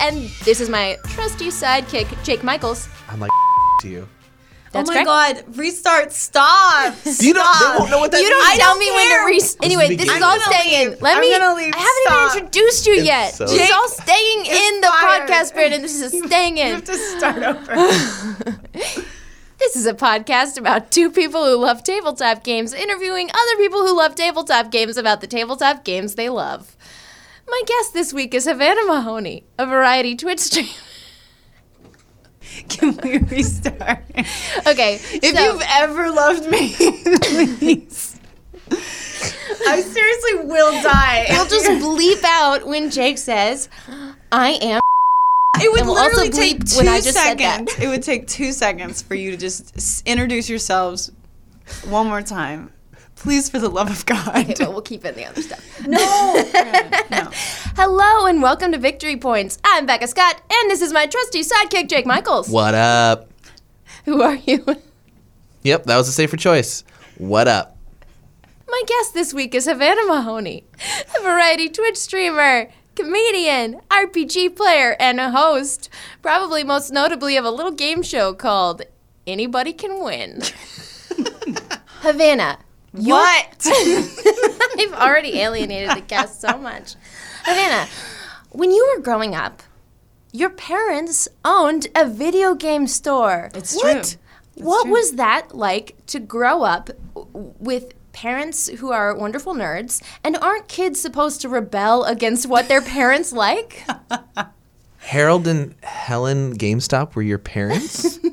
and this is my trusty sidekick, Jake Michaels. I'm like to you. That's oh my correct. god, restart, stop. You don't. They won't know what that You don't means. Tell don't me when to re- Anyway, be this is all I'm gonna staying in. leave. Let I'm me. gonna leave. I haven't Stop. even introduced you It's yet. so- This is all staying in the fired. podcast, Brandon. This is staying in. You in. have to start over. This is a podcast about two people who love tabletop games interviewing other people who love tabletop games about the tabletop games they love. My guest this week is Havana Mahoney, a variety Twitch streamer. Can we restart? Okay, If so- you've ever loved me, please. I seriously will die. We'll just bleep out when Jake says, I am. It would we'll also literally take two when I just seconds. It would take two seconds for you to just introduce yourselves one more time. Please, for the love of God. Okay, but we'll keep in the other stuff. no. no. Hello and welcome to Victory Points. I'm Becca Scott, and this is my trusty sidekick, Jake Michaels. What up? Who are you? Yep, that was a safer choice. What up? My guest this week is Havana Mahoney, a variety Twitch streamer, comedian, RPG player, and a host, probably most notably of a little game show called Anybody Can Win. Havana. You're- What? I've already alienated the guest so much. Havana, when you were growing up, your parents owned a video game store. It's what? true. what true. was that like to grow up with parents who are wonderful nerds? And aren't kids supposed to rebel against what their parents like? Harold and Helen GameStop were your parents?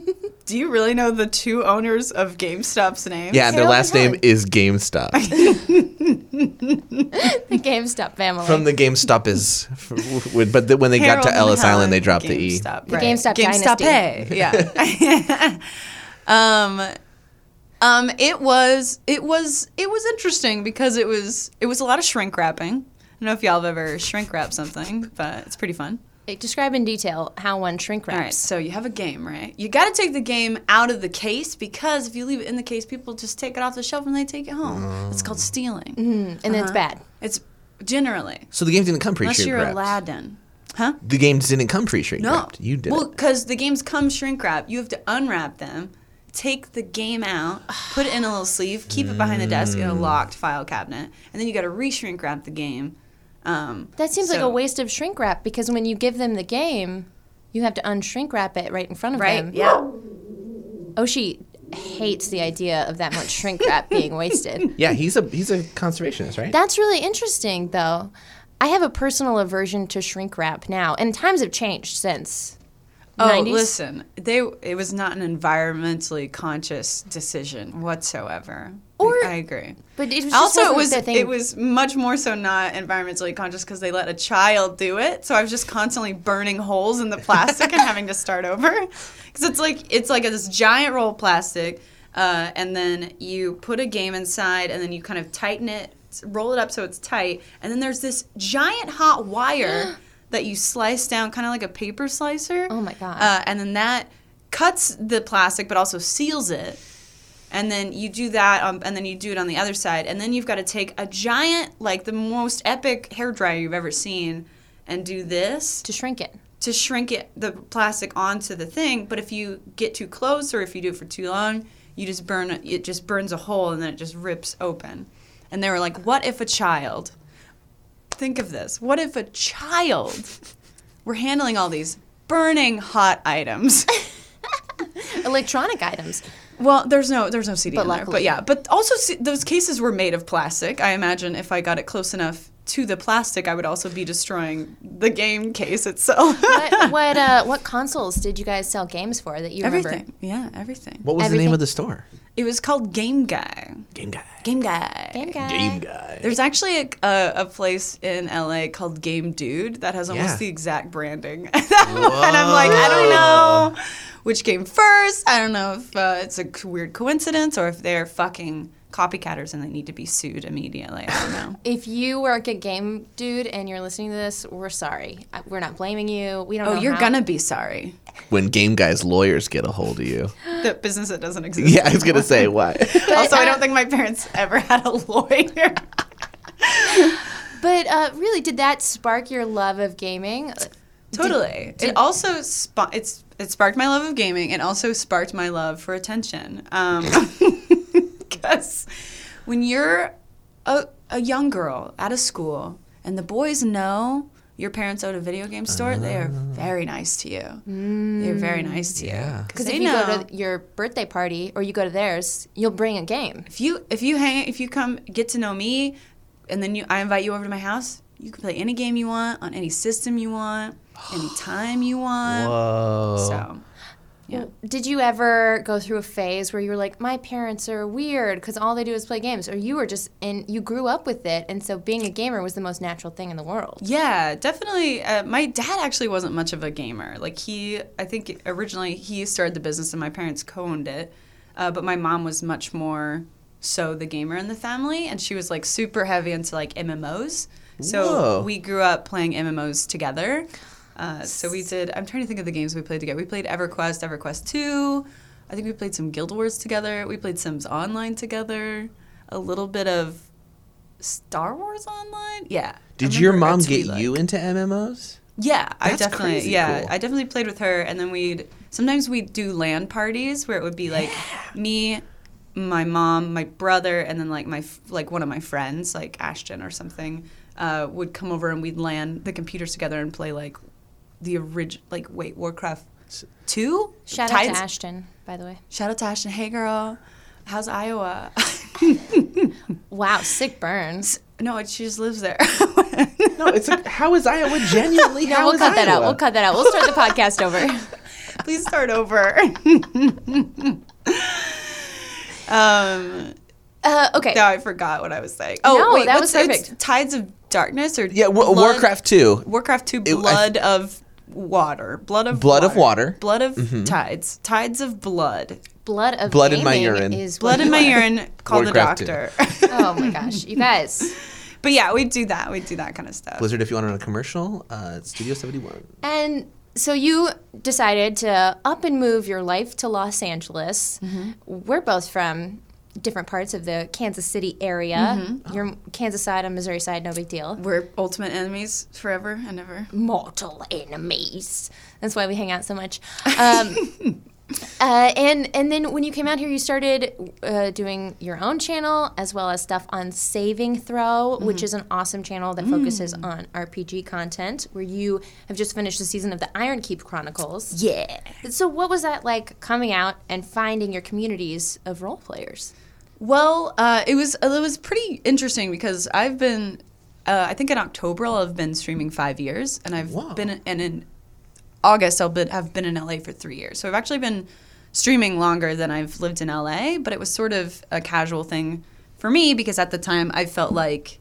Do you really know the two owners of GameStop's names? yeah, and their last and name is GameStop. the GameStop family. From the GameStop is, but the, when they got to Ellis Helen Island, they dropped the E. GameStop, The. GameStop GameStop dynasty. Hey, yeah. um, um, it was it was it was interesting because it was it was a lot of shrink wrapping. I don't know if y'all have ever shrink wrapped something, but it's pretty fun. Eh, describe in detail how one shrink All right, wraps. so you have a game, right? You got to take the game out of the case because if you leave it in the case, people just take it off the shelf and they take it home. It's called mm. stealing. Mm-hmm, and it's Uh-huh. bad. It's generally So the game didn't come pre-shrink unless you're wrapped. Aladdin, huh? The game didn't come pre-shrink No, wrapped. You did Well, because the games come shrink wrap. You have to unwrap them, take the game out, put it in a little sleeve, keep it behind the desk in a mm. locked file cabinet, and then you got to re-shrink wrap the game. Um, That seems like a waste of shrink wrap because when you give them the game, you have to unshrink wrap it right in front of Right? them. Yeah. Oshi hates the idea of that much shrink wrap being wasted. Yeah, he's a he's a conservationist, right? That's really interesting, though. I have a personal aversion to shrink wrap now, and times have changed since. Oh, 90s. listen, they it was not an environmentally conscious decision whatsoever. Or- I agree. But it was just also, it was it was much more so not environmentally conscious because they let a child do it. So I was just constantly burning holes in the plastic and having to start over because it's like it's like this giant roll of plastic, uh, and then you put a game inside, and then you kind of tighten it, roll it up so it's tight, and then there's this giant hot wire that you slice down, kind of like a paper slicer. Oh my God. Uh, and then that cuts the plastic, but also seals it and then you do that um, and then you do it on the other side and then you've got to take a giant like the most epic hair dryer you've ever seen and do this to shrink it. to shrink it the plastic onto the thing but if you get too close or if you do it for too long you just burn it it just burns a hole and then it just rips open and they were like what if a child think of this what if a child were handling all these burning hot items Electronic items. Well, there's no there's no CD But in there, but yeah, but also those cases were made of plastic. I imagine if I got it close enough to the plastic, I would also be destroying the game case itself. What what uh, what consoles did you guys sell games for that you remember? everything, yeah, everything. what was the name of the store? It was called Game Guy. Game Guy. Game Guy. Game guy. Game Guy. There's actually a, a, a place in LA called Game Dude that has almost Yeah. the exact branding. and I'm like, I don't know which came first. I don't know if uh, it's a weird coincidence or if they're fucking copycatters and they need to be sued immediately. I don't know. If you work at Game Dude and you're listening to this, we're sorry. We're not blaming you. We don't Oh, know. you're how. gonna be sorry. When Game Guy's lawyers get a hold of you. The business that doesn't exist. Yeah, I was gonna say why. Also, I uh, don't think my parents ever had a lawyer. But uh, really, did that spark your love of gaming? Totally. it also spa- it's it sparked my love of gaming and also sparked my love for attention. Um, because when you're a, a young girl at a school and the boys know your parents own a video game store, they are ah. very nice to you. They're very nice to you Because they if you know go to your birthday party or you go to theirs, you'll bring a game. if you if you hang if you come get to know me, and then you I invite you over to my house, you can play any game you want on any system you want, any time you want. Whoa. So. Yeah. Did you ever go through a phase where you were like, my parents are weird because all they do is play games? Or you were just, and you grew up with it, and so being a gamer was the most natural thing in the world? Yeah, definitely. Uh, my dad actually wasn't much of a gamer. Like he, I think originally he started the business and my parents co-owned it, uh, but my mom was much more so the gamer in the family, and she was like super heavy into like MMOs. So Whoa. we grew up playing MMOs together. Uh, so we did. I'm trying to think of the games we played together. We played EverQuest, EverQuest Two. I think we played some Guild Wars together. We played Sims Online together. A little bit of Star Wars Online. Yeah. Did your mom get like- you into MMOs? yeah, I definitely crazy yeah, cool. I definitely played with her and then we'd sometimes we'd do LAN parties where it would be like me, my mom, my brother and then like my like one of my friends like Ashton or something uh, would come over and we'd LAN the computers together and play like the original like wait, Warcraft 2? Shout out to Ashton, by the way. Shout out to Ashton. Hey girl. How's Iowa? Wow, sick burns. no, she just lives there. No, it's like, how is Iowa genuinely? No, how we'll is cut that out. We'll cut that out. We'll start the podcast over. Please start over. um, Uh, okay. now I forgot what I was saying. Oh, No, wait, that what's- was perfect. Tides of Darkness or Yeah, Wa- Blood- Warcraft 2. Warcraft Two, It- I- Blood of Water, Blood of Blood of water. Blood of Tides, Tides of Blood, Blood of Blood in my urine. Is Blood in my urine. Call the Warcraft two. doctor. Oh my gosh, you guys. but yeah, we do that. We do that kind of stuff. Blizzard, if you want to run a commercial, uh, it's Studio 71. And so you decided to up and move your life to Los Angeles. We're both from different parts of the Kansas City area. You're Kansas side, I'm Missouri side, no big deal. We're ultimate enemies forever and ever. Mortal enemies. That's why we hang out so much. Um, uh, and and then when you came out here, you started uh, doing your own channel as well as stuff on Saving Throw, which is an awesome channel that focuses on RPG content. Where you have just finished the season of the Iron Keep Chronicles. Yeah. So what was that like coming out and finding your communities of role players? Well, uh, it was it was pretty interesting because I've been, uh, I think in October I'll have been streaming five years, and I've Wow. been and in August I'll been, have been in LA for three years. So I've actually been streaming longer than I've lived in LA, but it was sort of a casual thing for me because at the time I felt like.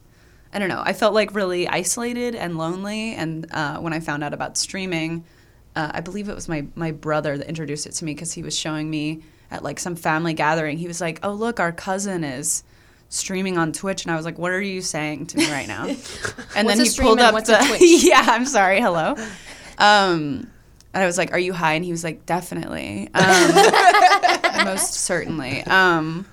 I don't know. I felt like really isolated and lonely. And uh, when I found out about streaming, uh, I believe it was my my brother that introduced it to me because he was showing me at like some family gathering. He was like, "Oh, look, our cousin is streaming on Twitch," and I was like, "What are you saying to me right now?" And then he pulled up the yeah. I'm sorry. Hello. Um, and I was like, "Are you high?" And he was like, "Definitely, um, most certainly." Um,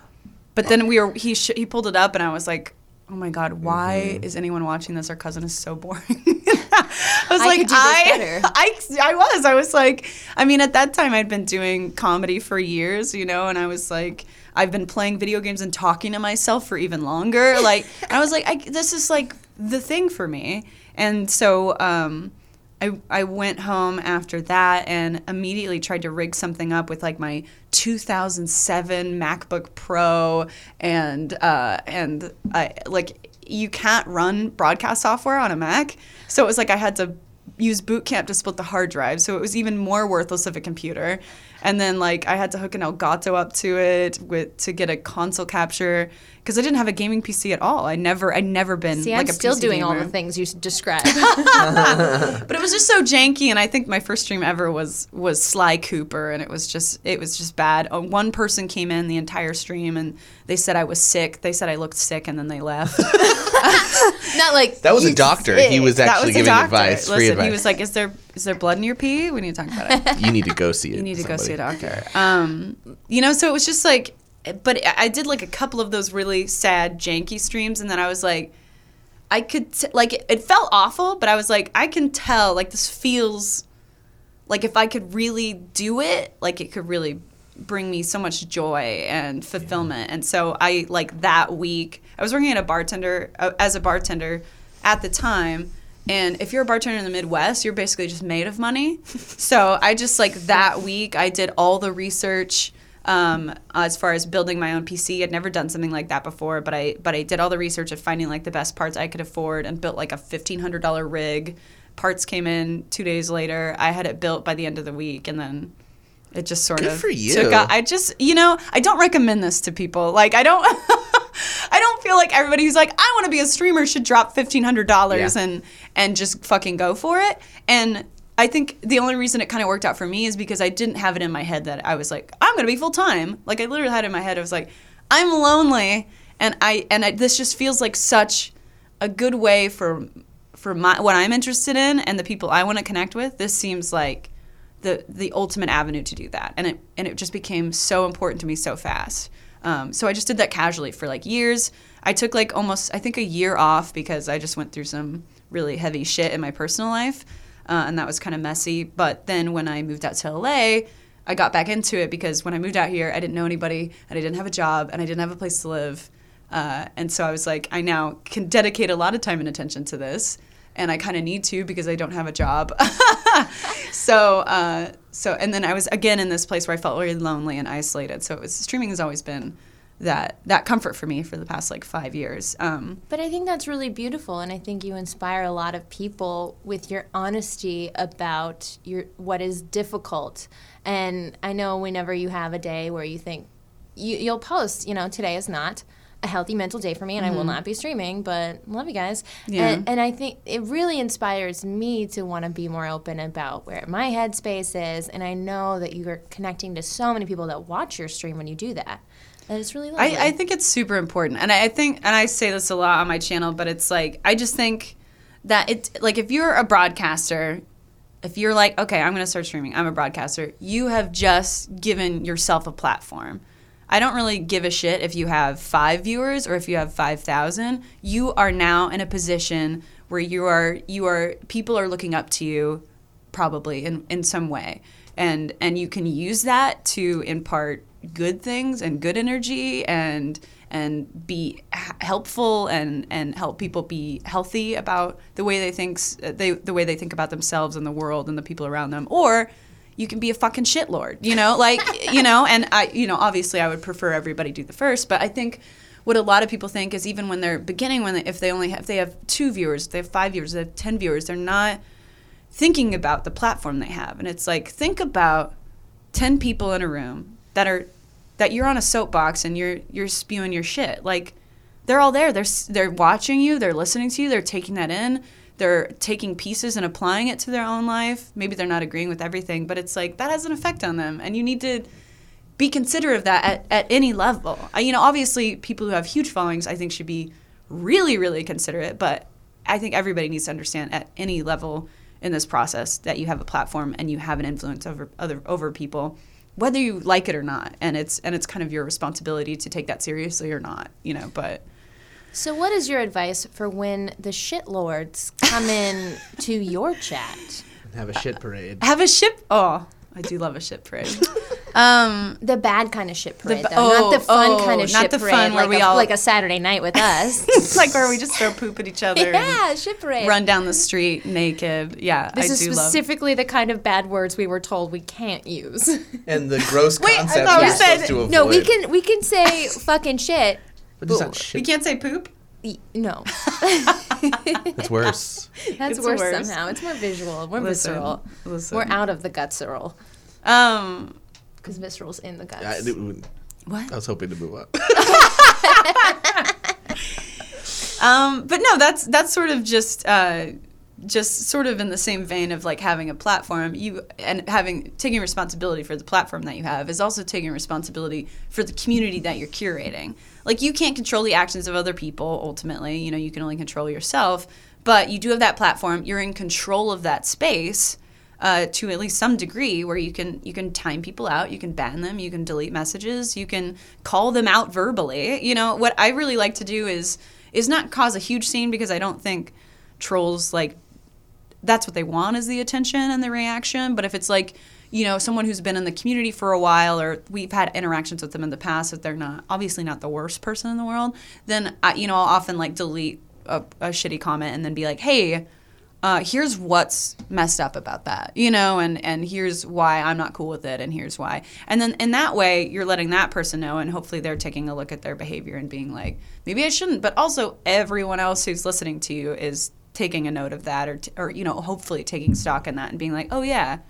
but then we were he sh- he pulled it up, and I was like. Oh my God! Why Mm-hmm. is anyone watching this? Our cousin is so boring. I was I like, could do this I. I, I was. I was like, I mean, at that time, I'd been doing comedy for years, you know, and I was like, I've been playing video games and talking to myself for even longer. Like, I was like, I, this is like the thing for me. And so, um, I, I went home after that and immediately tried to rig something up with like my 2007 MacBook Pro and uh, and I like you can't run broadcast software on a Mac, so it was like I had to use Boot Camp to split the hard drive, so it was even more worthless of a computer. And then like I had to hook an Elgato up to it with to get a console capture because I didn't have a gaming PC at all. I never I never been See, like I'm a still PC doing all the things you described. But it was just so janky, and I think my first stream ever was was Sly Cooper, and it was just it was just bad. Uh, one person came in the entire stream, and they said I was sick. They said I looked sick, and then they left. Not like That was a doctor. sick. He was actually was giving doctor. advice, free Listen, advice. he was like, "Is there is there blood in your pee? We need to talk about it. you need to go see it. you need to go see a doctor." Um, you know, so it was just like, but I- did like a couple of those really sad, janky streams, and then I was like. I could t- like it, felt awful, but I was like, I can tell like this feels like if I could really do it, like it could really bring me so much joy and fulfillment. And so I like that week, I was working at a bartender uh, as a bartender at the time. And if you're a bartender in the Midwest, you're basically just made of money. so I just like that week, I did all the research um, as far as building my own PC. I'd never done something like that before, but I but I did all the research of finding like the best parts I could afford and built like a fifteen hundred dollar rig. Parts came in two days later. I had it built by the end of the week, and then it just sort Good of for you. took. I just you know I don't recommend this to people. Like I don't. I don't feel like everybody who's like, I want to be a streamer should drop fifteen hundred dollars Yeah. and and just fucking go for it. And I think the only reason it kind of worked out for me is because I didn't have it in my head that I was like, I'm gonna be full time. Like I literally had it in my head. I was like, I'm lonely, and I and I, this just feels like such a good way for for my what I'm interested in and the people I want to connect with. This seems like the the ultimate avenue to do that, and it and it just became so important to me so fast. Um, so I just did that casually for like years. I took like almost I think a year off because I just went through some really heavy shit in my personal life, uh, and that was kind of messy. But then when I moved out to LA, I got back into it because when I moved out here, I didn't know anybody, and I didn't have a job, and I didn't have a place to live. Uh, and so I was like, I now can dedicate a lot of time and attention to this, and I kind of need to because I don't have a job. so, uh, so, and then I was again in this place where I felt really lonely and isolated. So it was streaming has always been that that comfort for me for the past like five years. Um, But I think that's really beautiful, and I think you inspire a lot of people with your honesty about your what is difficult. And I know whenever you have a day where you think you, you'll post, you know, today is not a healthy mental day for me, and I will mm-hmm. not be streaming. But love you guys, Yeah. and, and I think it really inspires me to want to be more open about where my headspace is. And I know that you are connecting to so many people that watch your stream when you do that. And it's really lovely. I, I think it's super important, and I, I think, and I say this a lot on my channel, but it's like I just think that it's like if you're a broadcaster, if you're like, okay, I'm going to start streaming, I'm a broadcaster, you have just given yourself a platform. I don't really give a shit if you have five viewers or if you have five thousand. You are now in a position where you are you are people are looking up to you, probably in in some way, and and you can use that to impart good things and good energy and and be helpful and and help people be healthy about the way they think uh, they the way they think about themselves and the world and the people around them or you can be a fucking shitlord you know? Like you know? And i you know obviously i would prefer everybody do the first but i think what a lot of people think is even when they're beginning when they, if they only have if they have two viewers if they have five viewers they have 10 viewers they're not thinking about the platform they have. And it's like think about 10 people in a room that are that you're on a soapbox and you're you're spewing your shit. Like they're all there. They're they're watching you. They're listening to you. They're taking that in they're taking pieces and applying it to their own life. Maybe they're not agreeing with everything but it's like that has an effect on them. And you need to be considerate of that at, at any level. I, you know obviously people who have huge followings i think should be really really considerate but i think everybody needs to understand at any level in this process that you have a platform and you have an influence over other over people whether you like it or not. And it's and it's kind of your responsibility to take that seriously or not you know but So, what is your advice for when the shitlords come in to your chat? Have a shit parade. have a ship oh i do love a ship parade um The bad kind of shit parade, ba- though, not the oh, fun oh, kind of not shit the parade, fun where like, we a, all- like a Saturday night with us. it's like where we just throw poop at each other and yeah, shit parade. run down the street naked yeah This i is do love specifically the kind of bad words we were told we can't use. And the gross Wait, I concept thought we're said- supposed to avoid. no, we can we can say fucking shit. But it's not we can't say poop Y- No, It's worse. that's It's worse, worse. somehow. It's more visual. We're Listen, visceral. listen. We're out of the gutsural um because visceral's in the guts. I, it- what I was hoping to move up. Um, but no, that's that's sort of just uh, just sort of in the same vein of like having a platform. You and having taking responsibility for the platform that you have is also taking responsibility for the community that you're curating. Like you can't control the actions of other people. Ultimately, you know you can only control yourself. But you do have that platform. You're in control of that space. Uh, to at least some degree, where you can you can time people out, you can ban them, you can delete messages, you can call them out verbally. You know what I really like to do is is not cause a huge scene because I don't think trolls like that's what they want is the attention and the reaction. But if it's like, you know, someone who's been in the community for a while or we've had interactions with them in the past, if they're not obviously not the worst person in the world, then I, you know, I'll often like delete a, a shitty comment and then be like, hey, uh, here's what's messed up about that, you know, and and here's why I'm not cool with it, and here's why, and then in that way you're letting that person know, and hopefully they're taking a look at their behavior and being like, maybe I shouldn't, but also everyone else who's listening to you is taking a note of that, or t- or you know, hopefully taking stock in that and being like, oh yeah,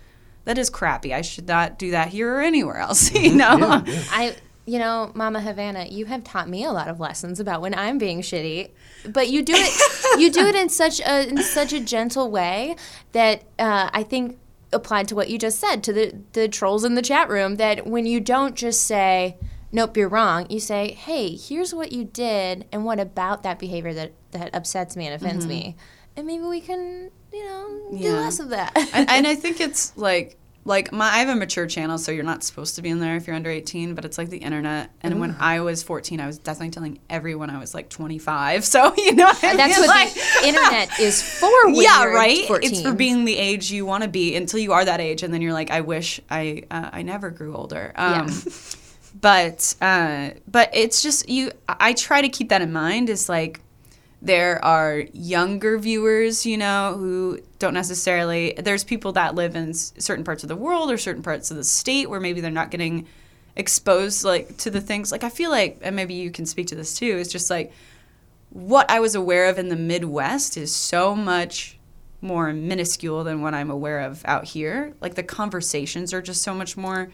that is crappy. I should not do that here or anywhere else, you know. I, you know, Mama Havana, you have taught me a lot of lessons about when I'm being shitty, but you do it, you do it in such a in such a gentle way that uh, I think applied to what you just said to the the trolls in the chat room. That when you don't just say, "Nope, you're wrong," you say, "Hey, here's what you did, and what about that behavior that that upsets me and offends me, and maybe we can, you know, do Yeah. less of that." and, and I think it's like like my I have a mature channel, so you're not supposed to be in there if you're under 18. But it's like the internet. And when I was 14, I was definitely telling everyone I was like 25. So you know, what That's what Like- the internet is for. When yeah, you're right. 14. It's for being the age you want to be until you are that age, and then you're like, I wish I uh, I never grew older. Um, Yeah. But uh, but it's just you. I try to keep that in mind. Is like there are younger viewers, you know, who don't necessarily. There's people that live in certain parts of the world or certain parts of the state where maybe they're not getting exposed like to the things. Like I feel like, and maybe you can speak to this too. Is just like what I was aware of in the Midwest is so much more minuscule than what I'm aware of out here. Like the conversations are just so much more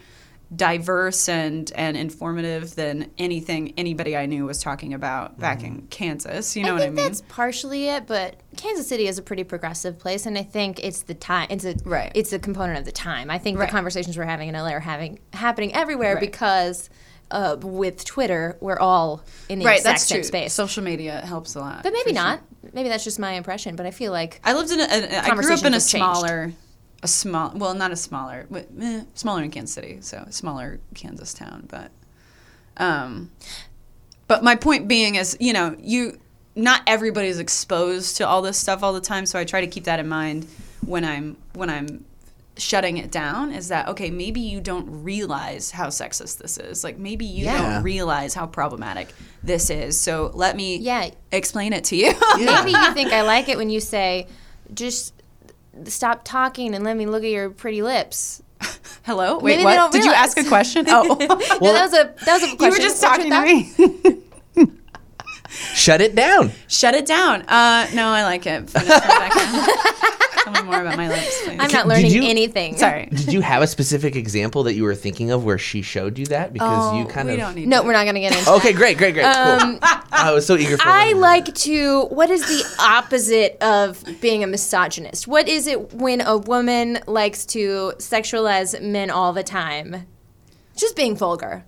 diverse and and informative than anything anybody I knew was talking about back in Kansas. You know I what I think mean? that's partially it, but Kansas City is a pretty progressive place, and I think it's the time. It's a Right. It's a component of the time. I think Right. the conversations we're having in LA are having happening everywhere Right. because uh, with Twitter, we're all in the right, exact that's same true. space. Social media helps a lot. but maybe for sure. not. Maybe that's just my impression. But I feel like I lived in a, a I grew up in a smaller changed. Smaller, a small, well, not a smaller, but eh, smaller in Kansas City, so a smaller Kansas town. But, um, but my point being is, you know, you not everybody's exposed to all this stuff all the time, so I try to keep that in mind when I'm when I'm shutting it down is that okay maybe you don't realize how sexist this is like maybe you Yeah. don't realize how problematic this is so let me yeah, explain it to you maybe you think I like it when you say, just stop talking and let me look at your pretty lips. Hello? Wait, Maybe what? Did you ask a question? Oh. no, that was a that was a question. you were just talking to me. Shut it down. Shut it down. Uh, no, I like it. Tell me more about my lips, please. I'm not learning you- anything. Sorry. Did you have a specific example that you were thinking of where she showed you that? Because you kind we of. don't need No, to. we're not gonna get into. Okay, great, great, great. cool. I was so eager for I like to. What is the opposite of being a misogynist? What is it when a woman likes to sexualize men all the time? Just being vulgar.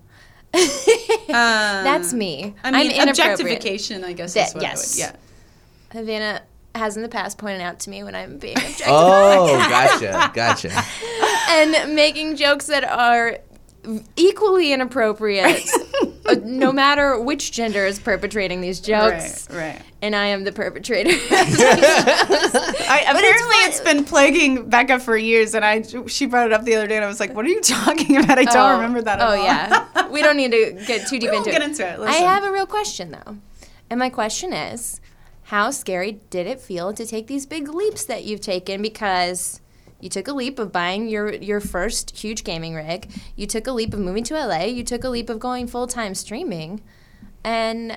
That's um, me. I mean, am inappropriate. objectification, I guess, That- is what yes. I would, yeah. Havana has in the past pointed out to me when I'm being objectified Oh, gotcha, gotcha. and making jokes that are equally inappropriate, uh, no matter which gender is perpetrating these jokes. Right, right. And I am the perpetrator. I, apparently, fun- it's been plaguing Becca for years, and I she brought it up the other day, and I was like, "What are you talking about? I don't Oh, remember that." At Oh all. yeah, we don't need to get too deep into get into it. I have a real question though, and my question is, how scary did it feel to take these big leaps that you've taken? Because you took a leap of buying your your first huge gaming rig. You took a leap of moving to LA. You took a leap of going full time streaming. And uh,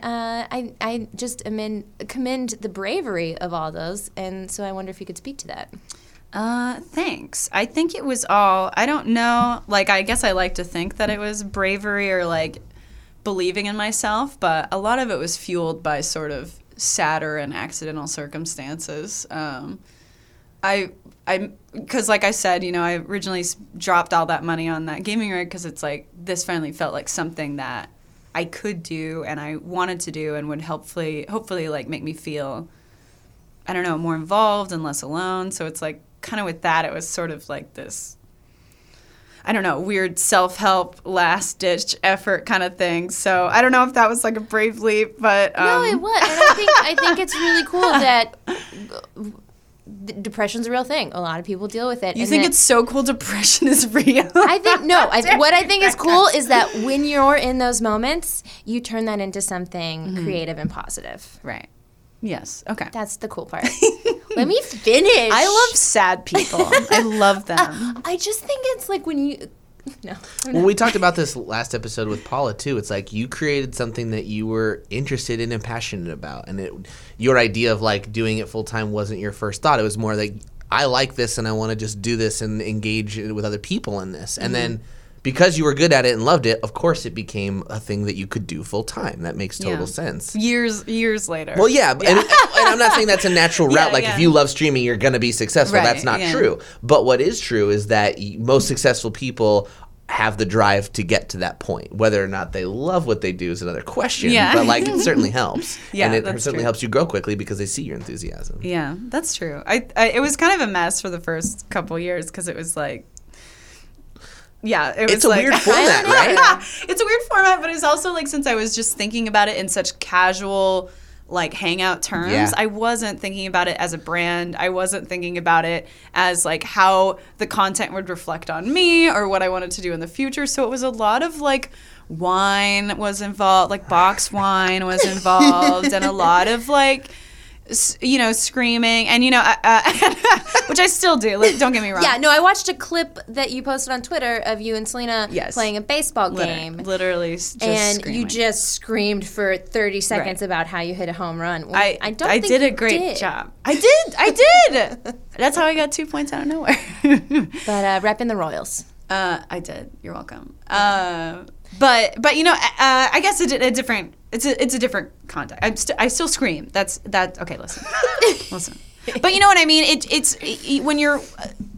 I, I just amend, commend the bravery of all those, and so I wonder if you could speak to that. Uh, thanks. I think it was all. I don't know. Like, I guess I like to think that it was bravery or like believing in myself, but a lot of it was fueled by sort of sadder and accidental circumstances. Um, I, I, because like I said, you know, I originally dropped all that money on that gaming rig because it's like this finally felt like something that I could do and I wanted to do and would hopefully, hopefully, like make me feel I don't know, more involved and less alone. So it's like kind of with that, it was sort of like this. I don't know, weird self help, last ditch effort kind of thing. So I don't know if that was like a brave leap, but um, No, it was, and I think I think it's really cool that depression's a real thing. A lot of people deal with it. you and think it's so cool? Depression is real. I think no. I, what I think is cool is that when you're in those moments, you turn that into something Mm-hmm. creative and positive. right. Yes. Okay. That's the cool part. Let me finish. I love sad people. I love them. I just think it's like when you. No. Well, we talked about this last episode with Paula too. It's like you created something that you were interested in and passionate about, and it your idea of like doing it full time wasn't your first thought. It was more like I like this and I want to just do this and engage with other people in this, and mm-hmm. then. Because you were good at it and loved it, of course it became a thing that you could do full time. That makes total Yeah. sense. Years years later. Well, yeah, but- And, and I'm not saying that's a natural route. Yeah, like yeah. if you love streaming, you're going to be successful. Right, that's not yeah. true. But what is true is that most successful people have the drive to get to that point. Whether or not they love what they do is another question. Yeah. But like it certainly helps. Yeah, and it certainly true. helps you grow quickly because they see your enthusiasm. Yeah, that's true. I, I it was kind of a mess for the first couple years because it was like, yeah, it was It's a like, weird format, right? Yeah, it's a weird format, but it's also like since I was just thinking about it in such casual like hangout terms, Yeah. I wasn't thinking about it as a brand. I wasn't thinking about it as like how the content would reflect on me or what I wanted to do in the future. So it was a lot of like wine was involved, like box wine was involved, and a lot of like s- you know, screaming, and you know, uh, uh, which I still do. Like, don't get me wrong. yeah, no, I watched a clip that you posted on Twitter of you and Selena Yes. playing a baseball Liter- game. literally, s- just and screaming. you just screamed for 30 seconds Right. about how you hit a home run. Well, I, I don't I think did a great did. job. I did. I did. That's how I got two points out of nowhere. But uh, repping the Royals. uh, I did. You're welcome. Uh, but but you know, uh, I guess it's a, a different. It's a it's a different context. I'm st- I still scream. That's that. Okay, listen, listen. But you know what I mean. It it's it, when you're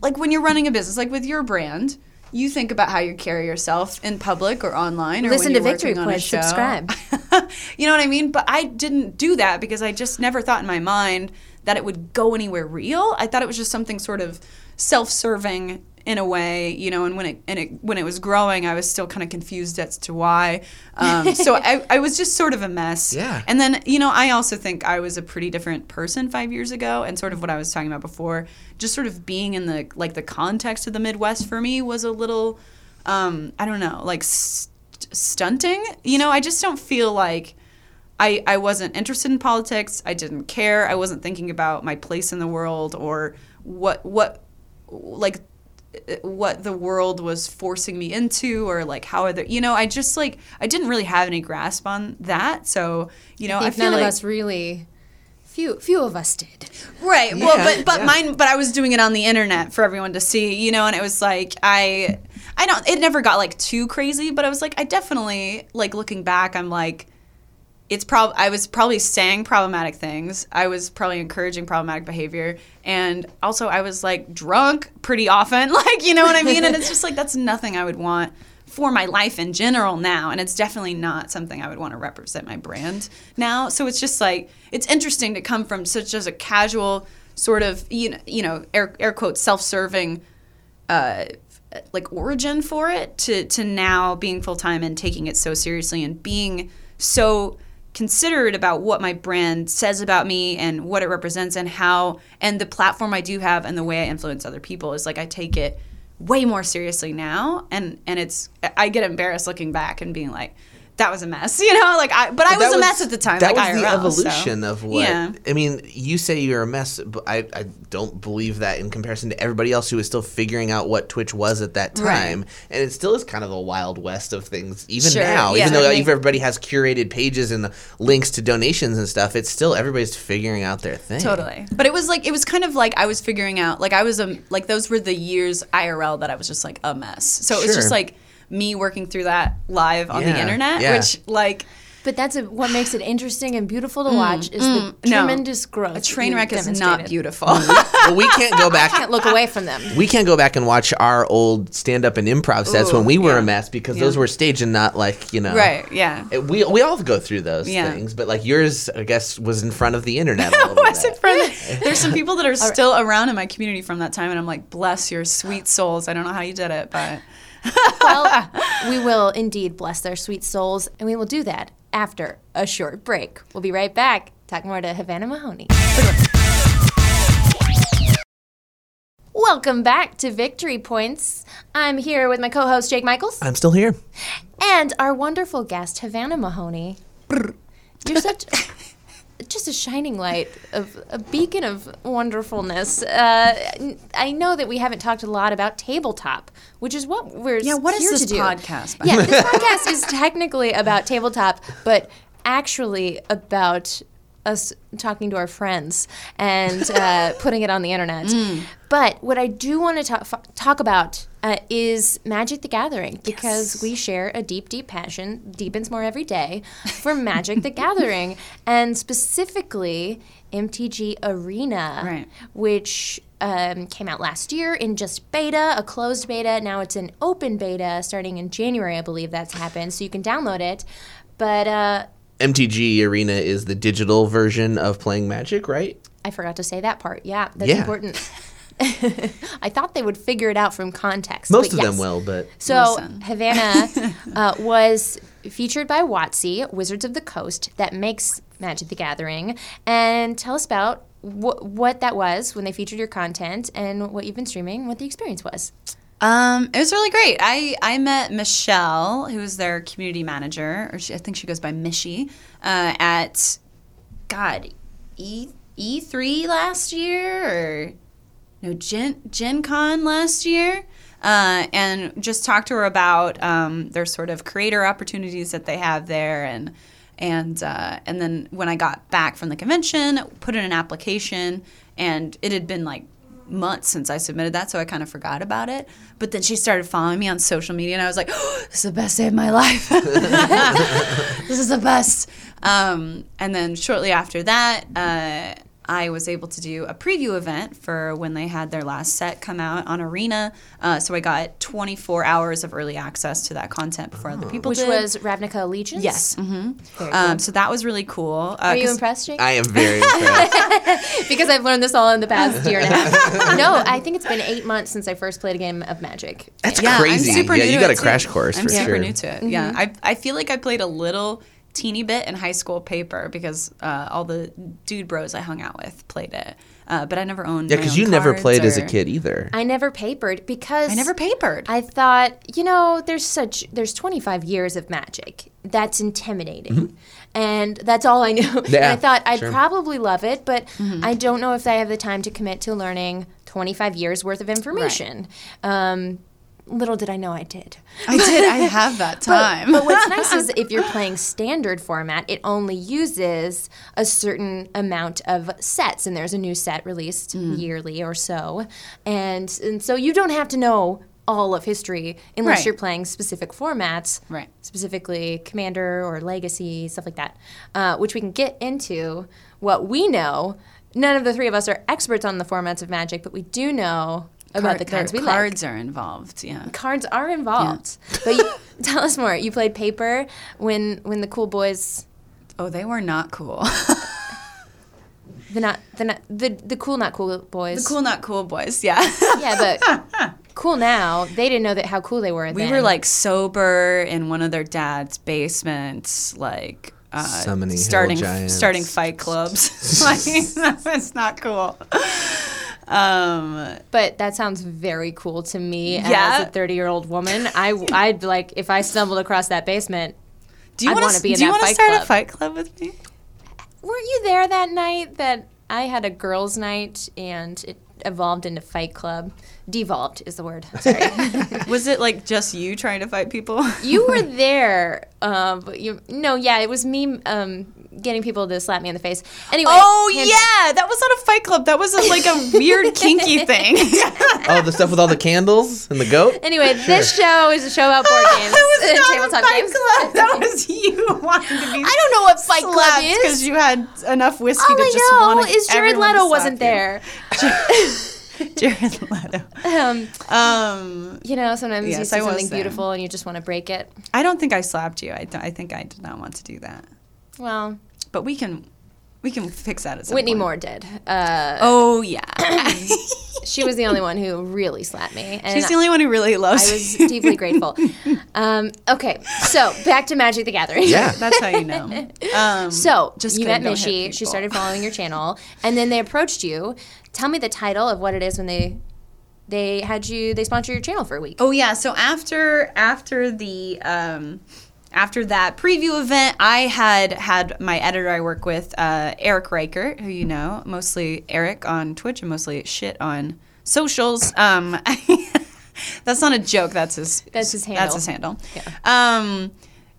like when you're running a business, like with your brand. You think about how you carry yourself in public or online, or Listen to Victory working on a Quiz, subscribe. you know what I mean? But I didn't do that because I just never thought in my mind that it would go anywhere real. I thought it was just something sort of self-serving in a way, you know. And when it and it when it was growing, I was still kind of confused as to why. Um, so I, I was just sort of a mess. Yeah. And then you know, I also think I was a pretty different person five years ago, and sort of what I was talking about before, just sort of being in the like the context of the Midwest for me was a little, um, I don't know, like st- stunting. You know, I just don't feel like. I, I wasn't interested in politics. I didn't care. I wasn't thinking about my place in the world or what what like what the world was forcing me into or like how other you know I just like I didn't really have any grasp on that. So you know I I, feel none like of us really, few few of us did. Right. well, but but yeah. mine but I was doing it on the internet for everyone to see, you know, and it was like I I don't it never got like too crazy, but I was like I definitely like looking back I'm like it's prob I was probably saying problematic things. I was probably encouraging problematic behavior and also I was like drunk pretty often, like you know what I mean? and it's just like that's nothing I would want for my life in general now and it's definitely not something I would want to represent my brand now. So it's just like it's interesting to come from such as a casual sort of you know, you know air air quotes self-serving uh, like origin for it to to now being full time and taking it so seriously and being so considerate about what my brand says about me and what it represents and how and the platform I do have and the way I influence other people is like I take it way more seriously now. And and it's I get embarrassed looking back and being like that was a mess you know like I but, I was that a mess at the time That like was the IRL, evolution so, of what. yeah I mean, you say you're a mess, but I, I don't believe that in comparison to everybody else who is still figuring out what Twitch was at that Right. time. And it still is kind of a wild west of things, even Sure, now. yeah. even though Certainly. everybody has curated pages and links to donations and stuff, it's still everybody's figuring out their thing. Totally. But it was like it was kind of like I was figuring out like I was a like those were the years IRL that I was just like a mess. So it was just like me working through that live on the internet, yeah. which like But that's a, what makes it interesting and beautiful to watch is the Mm, no. tremendous growth. a train wreck is not beautiful. Well, we can't go back. Can't look away from them. we can't go back and watch our old stand up and improv sets Ooh, when we were yeah. a mess because Yeah. those were staged and not like, you know. right, yeah. It- we, we all go through those Yeah. things, but like yours, I guess, was in front of the internet. A little Was bit. it from- There's some people that are still around in my community from that time, and I'm like, bless your sweet souls. I don't know how you did it, but well, we will indeed bless their sweet souls, and we will do that after a short break. We'll be right back. Talk more to Havana Mahoney. Welcome back to Victory Points. I'm here with my co host, Jake Michaels, I'm still here. and our wonderful guest, Havana Mahoney. You're such. Just a shining light of a beacon of wonderfulness. Uh, I know that we haven't talked a lot about tabletop, which is what we're Yeah, what is this podcast about? Yeah, this podcast is technically about tabletop, but actually about us talking to our friends and uh, putting it on the internet. Mm. But what I do want to talk, f- talk about uh, is Magic the Gathering because we share a deep, deep passion, deepens more every day, for Magic the Gathering and specifically MTG Arena, Right. which um, came out last year in just beta, a closed beta. Now it's an open beta starting in January, I believe that's happened. So you can download it. But uh, MTG Arena is the digital version of playing Magic, right? I forgot to say that part. Yeah, that's Yeah. important. I thought they would figure it out from context. Most but of them will, but So Listen. Havana uh, was featured by WotC, Wizards of the Coast, that makes Magic the Gathering. And tell us about wh- what that was when they featured your content and what you've been streaming, what the experience was. Um, it was really great. I, I met Michelle, who's their community manager, or she, I think she goes by Mishi, uh, at God E E three last year or no Gen Gen Con last year. Uh, and just talked to her about um, their sort of creator opportunities that they have there, and and uh, and then when I got back from the convention, put in an application, and it had been like months since I submitted that, so I kind of forgot about it. But then she started following me on social media, and I was like, oh, "This is the best day of my life. this is the best." Um, and then shortly after that, uh, I was able to do a preview event for when they had their last set come out on Arena. Uh, so I got 24 hours of early access to that content before other people did. Which did. was Ravnica Allegiance? yes. hmm Very Um, so that was really cool. Uh, Are you impressed, Jake? I am very impressed. because I've learned this all in the past year and a half. no, I think it's been eight months since I first played a game of Magic. That's Yeah, crazy. I'm super yeah, new you to got a it, too. crash course I'm for super sure. new to it. Yeah, I, I feel like I played a little teeny bit in high school paper because uh, all the dude bros I hung out with played it, uh, but I never owned. Yeah, because you never cards played as a kid either. I never papered because I never papered. I thought, you know, there's such there's 25 years of magic. That's intimidating. And that's all I knew. and Mm-hmm. Yeah, I thought I'd sure. probably love it, but Mm-hmm. I don't know if I have the time to commit to learning 25 years worth of information. Um, little did I know I did. I did. I have that time. But what's nice is if you're playing standard format, it only uses a certain amount of sets, and there's a new set released Mm. yearly or so, and and so you don't have to know all of history unless Right. you're playing specific formats, Right. Specifically, Commander or Legacy, stuff like that, uh, which we can get into. What we know, none of the three of us are experts on the formats of Magic, but we do know about the cards there- we like cards are involved. Yeah. cards are involved. But you, tell us more. You played paper when when the cool boys, Oh, they were not cool. the not the not, the the cool not cool boys. the cool, not cool boys. Yeah. Yeah, but cool now. They didn't know that how cool they were. we then. were like sober in one of their dad's basements, like. Uh, starting starting fight clubs. like that's not cool. Um, But that sounds very cool to me Yeah. as a 30 year old woman. I I'd like if I stumbled across that basement. do you I'd want wanna be in do you want to start club. a fight club with me? Weren't you there that night that I had a girls' night and it evolved into Fight Club? Devolved is the word. Sorry. Was it like just you trying to fight people? You were there, um, but you no, yeah, it was me um, getting people to slap me in the face. Anyway. Oh tangent. yeah, that was not a fight club. That was a, like a weird kinky thing. Oh, the stuff with all the candles and the goat? Anyway, this show is a show about board games that was and not tabletop a fight games. club. That was you wanting to be. I don't know what Fight Club is. because you had enough whiskey All to just I know want is Jared Leto wasn't you. there. Jared Leto. Um, Um, you know, sometimes you Yes, see I something beautiful and you just want to break it. I don't think I slapped you. I, I think I did not want to do that. Well, But we can, we can fix that at some Whitney point. Moore did. Uh, Oh yeah. she was the only one who really slapped me. And She's the only one who really loves I was deeply grateful. Um, okay, so back to Magic the Gathering. Yeah. That's how you know. Um, So Just you kidding, met don't hit Mishi. She started following your channel, and then they approached you. Tell me the title of what it is when they they had you they sponsor your channel for a week. Oh yeah. So after after the um, after that preview event, I had had my editor I work with, uh, Eric Riker, who you know, mostly Eric on Twitch and mostly shit on socials. Um, that's not a joke. That's his. That's his handle. That's his handle. Um,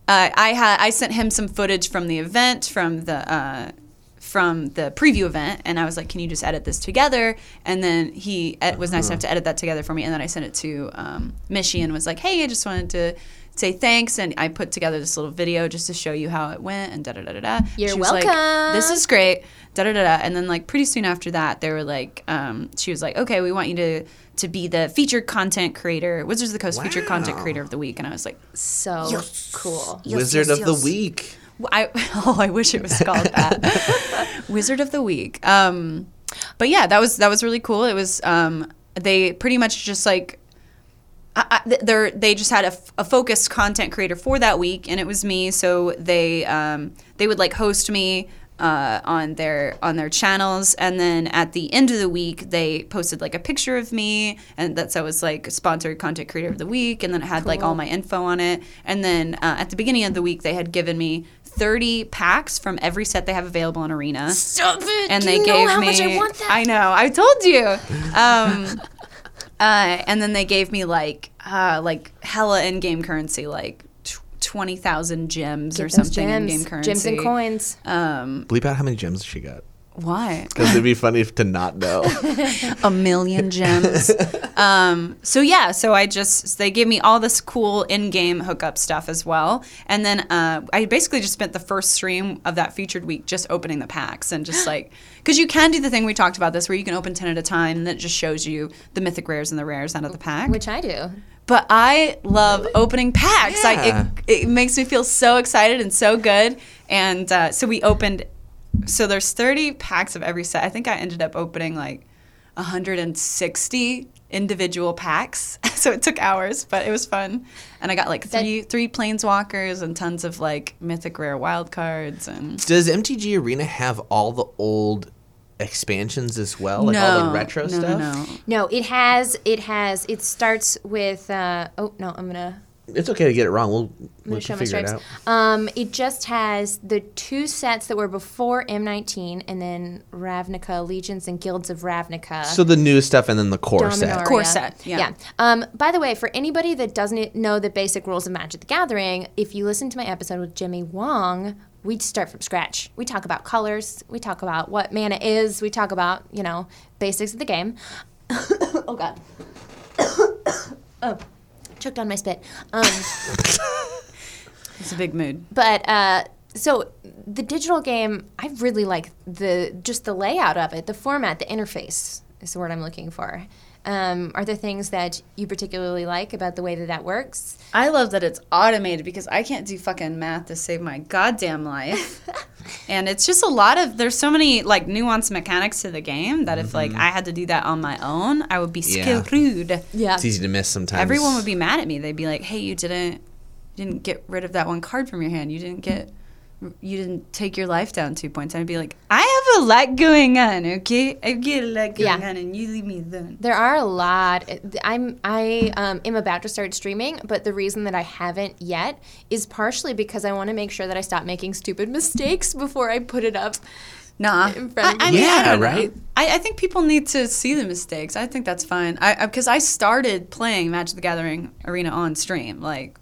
uh, I had I sent him some footage from the event from the. Uh, from the preview event, and I was like, "Can you just edit this together?" And then he ed- was nice enough to edit that together for me, and then I sent it to um, Mishi and was like, "Hey, I just wanted to say thanks," and I put together this little video just to show you how it went, and da da da da da. You're she was like, welcome. "This is great," da da da da, and then like pretty soon after that, they were like, um, she was like, "Okay, we want you to." To be the featured content creator, Wizards of the Coast featured content Wow. creator of the week, and I was like, So cool. Wizard of the Week. I oh, I wish it was called that. Wizard of the Week. Um, but yeah, that was that was really cool. It was um, they pretty much just like I, I, they just had a, f- a focused content creator for that week, and it was me. So they um, they would like host me. Uh, on their on their channels, and then at the end of the week, they posted like a picture of me, and that's I was like sponsored content creator of the week, and then it had like all my info on it. And then uh, at the beginning of the week, they had given me 30 packs from every set they have available in Arena. Stop it. And Do they you gave know how me. much I want that. I know. I told you. Um, uh, and then they gave me like uh, like hella in-game currency, like tw- 20,000 gems or Get those something in-game currency. gems and coins. Um, Bleep out how many gems she got. Why? Because it'd be funny to not know. a million gems. um, so yeah, so I just they gave me all this cool in-game hookup stuff as well, and then uh, I basically just spent the first stream of that featured week just opening the packs and just like because you can do the thing we talked about this where you can open ten at a time and that just shows you the mythic rares and the rares out of the pack. Which I do. But I love opening packs. Yeah. Like it, it makes me feel so excited and so good. And uh, so we opened. So there's 30 packs of every set. I think I ended up opening like 160 individual packs. so it took hours, but it was fun. And I got like That- three three planeswalkers and tons of like mythic rare wild cards and. Does MTG Arena have all the old expansions as well? Like all the retro no, stuff? No, no. No, it has. It has. It starts with. Uh, oh no, I'm gonna. It's okay to get it wrong. We'll, we gonna show can my figure it stripes. out. Um, it just has the two sets that were before M19, and then Ravnica Allegiance and Guilds of Ravnica. So the new stuff and then the core set. Dominaria. Core set, yeah. Um, by the way, for anybody that doesn't know the basic rules of Magic the Gathering, if you listen to my episode with Jimmy Wong, we start from scratch. We talk about colors. We talk about what mana is. We talk about, you know, basics of the game. oh, God. oh, choked on my spit. Um, It's a big mood. but uh, so the digital game, I really like the just the layout of it, the format, the interface is the word I'm looking for. Um, are there things that you particularly like about the way that that works? I love that it's automated because I can't do fucking math to save my goddamn life. and it's just a lot of there's so many like nuanced mechanics to the game that if like I had to do that on my own, I would be Yeah. screwed. Yeah. It's easy to miss sometimes. Everyone would be mad at me. They'd be like, "Hey, you didn't you didn't get rid of that one card from your hand. You didn't get you didn't take your life down two points." I'd be like, "I have a lot going on, okay? I get a lot going Yeah. on, and you leave me alone." There are a lot. I'm I um, am about to start streaming, but the reason that I haven't yet is partially because I want to make sure that I stop making stupid mistakes before I put it up. Nah. in front of I, I you. mean, Yeah, don't right? I, I think people need to see the mistakes. I think that's fine. I because I, started playing Magic the Gathering Arena on stream. Like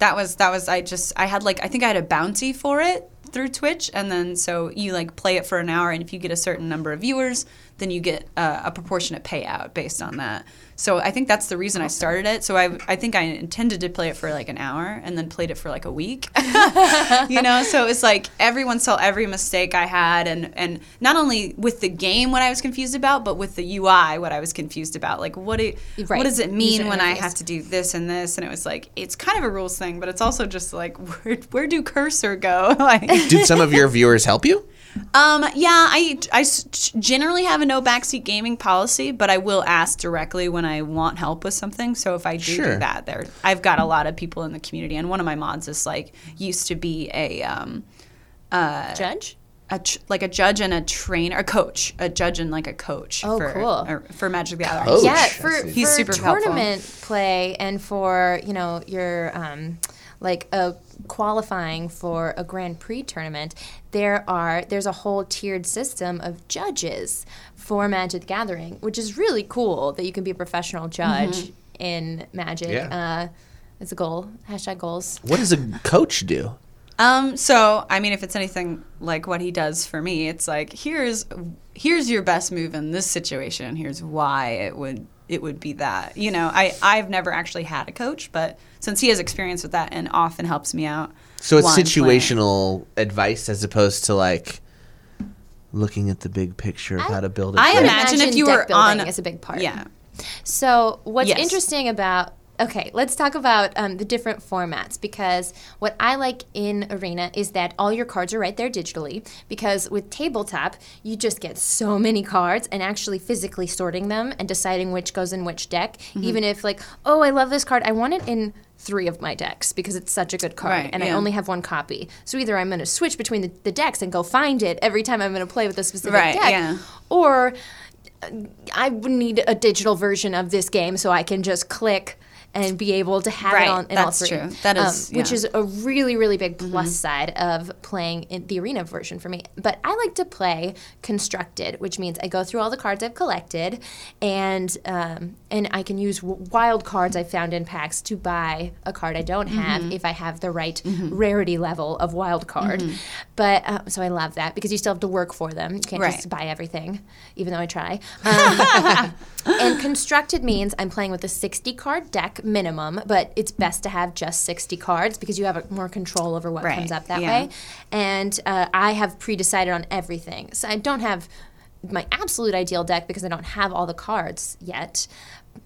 that was that was I just I had like I think I had a bounty for it through Twitch, and then so you like play it for an hour, and if you get a certain number of viewers, then you get uh, a proportionate payout based on that. So I think that's the reason I started it. So I I think I intended to play it for like an hour, and then played it for like a week. you know so it's like everyone saw every mistake i had and and not only with the game what i was confused about but with the ui what i was confused about like what it Right. what does it mean User when i have to do this and this and it was like it's kind of a rules thing but it's also just like where, where do cursor go like Did some of your viewers help you? Um, yeah, I generally have a no backseat gaming policy, but I will ask directly when I want help with something. So if I do Sure. do that, there, I've got a lot of people in the community, and one of my mods is like used to be a um, Judge? a tr- like a judge and a trainer, a coach, a judge and like a coach. Oh, for, cool. or- for Magic the Gathering. Coach. yeah, for. He's for super helpful. tournament play and for you know your um, like a qualifying for a Grand Prix tournament, there are there's a whole tiered system of judges for Magic the Gathering, which is really cool that you can be a professional judge Mm-hmm. in Magic. Yeah. Uh, it's a goal. Hashtag goals. What does a coach do? Um, so I mean, if it's anything like what he does for me, it's like here's here's your best move in this situation. Here's why it would it would be that. You know, I I've never actually had a coach, but since he has experience with that and often helps me out. So it's while I'm situational advice as opposed to like looking at the big picture of how to build a I deck. imagine if you deck were building on is a big part. Yeah. So, what's Yes. interesting about okay, let's talk about um, the different formats because what I like in Arena is that all your cards are right there digitally. Because with tabletop, you just get so many cards, and actually physically sorting them and deciding which goes in which deck. Mm-hmm. Even if like, oh, I love this card, I want it in three of my decks because it's such a good card, Right, and I only have one copy. So either I'm going to switch between the, the decks and go find it every time I'm going to play with a specific Right, deck, yeah. or I need a digital version of this game so I can just click and be able to have Right, it on in all that's three. true. That is- which yeah. is a really really big plus side of playing in the arena version for me. But I like to play constructed, which means I go through all the cards I've collected, and um, and I can use w- wild cards I found in packs to buy a card I don't have if I have the right rarity level of wild card. But uh, so I love that because you still have to work for them. You can't Right. just buy everything, even though I try. Um, and constructed means I'm playing with a 60 card deck minimum, but it's best to have just 60 cards because you have a, more control over what Right, comes up that yeah. way. And uh, I have pre decided on everything. So I don't have my absolute ideal deck because I don't have all the cards yet.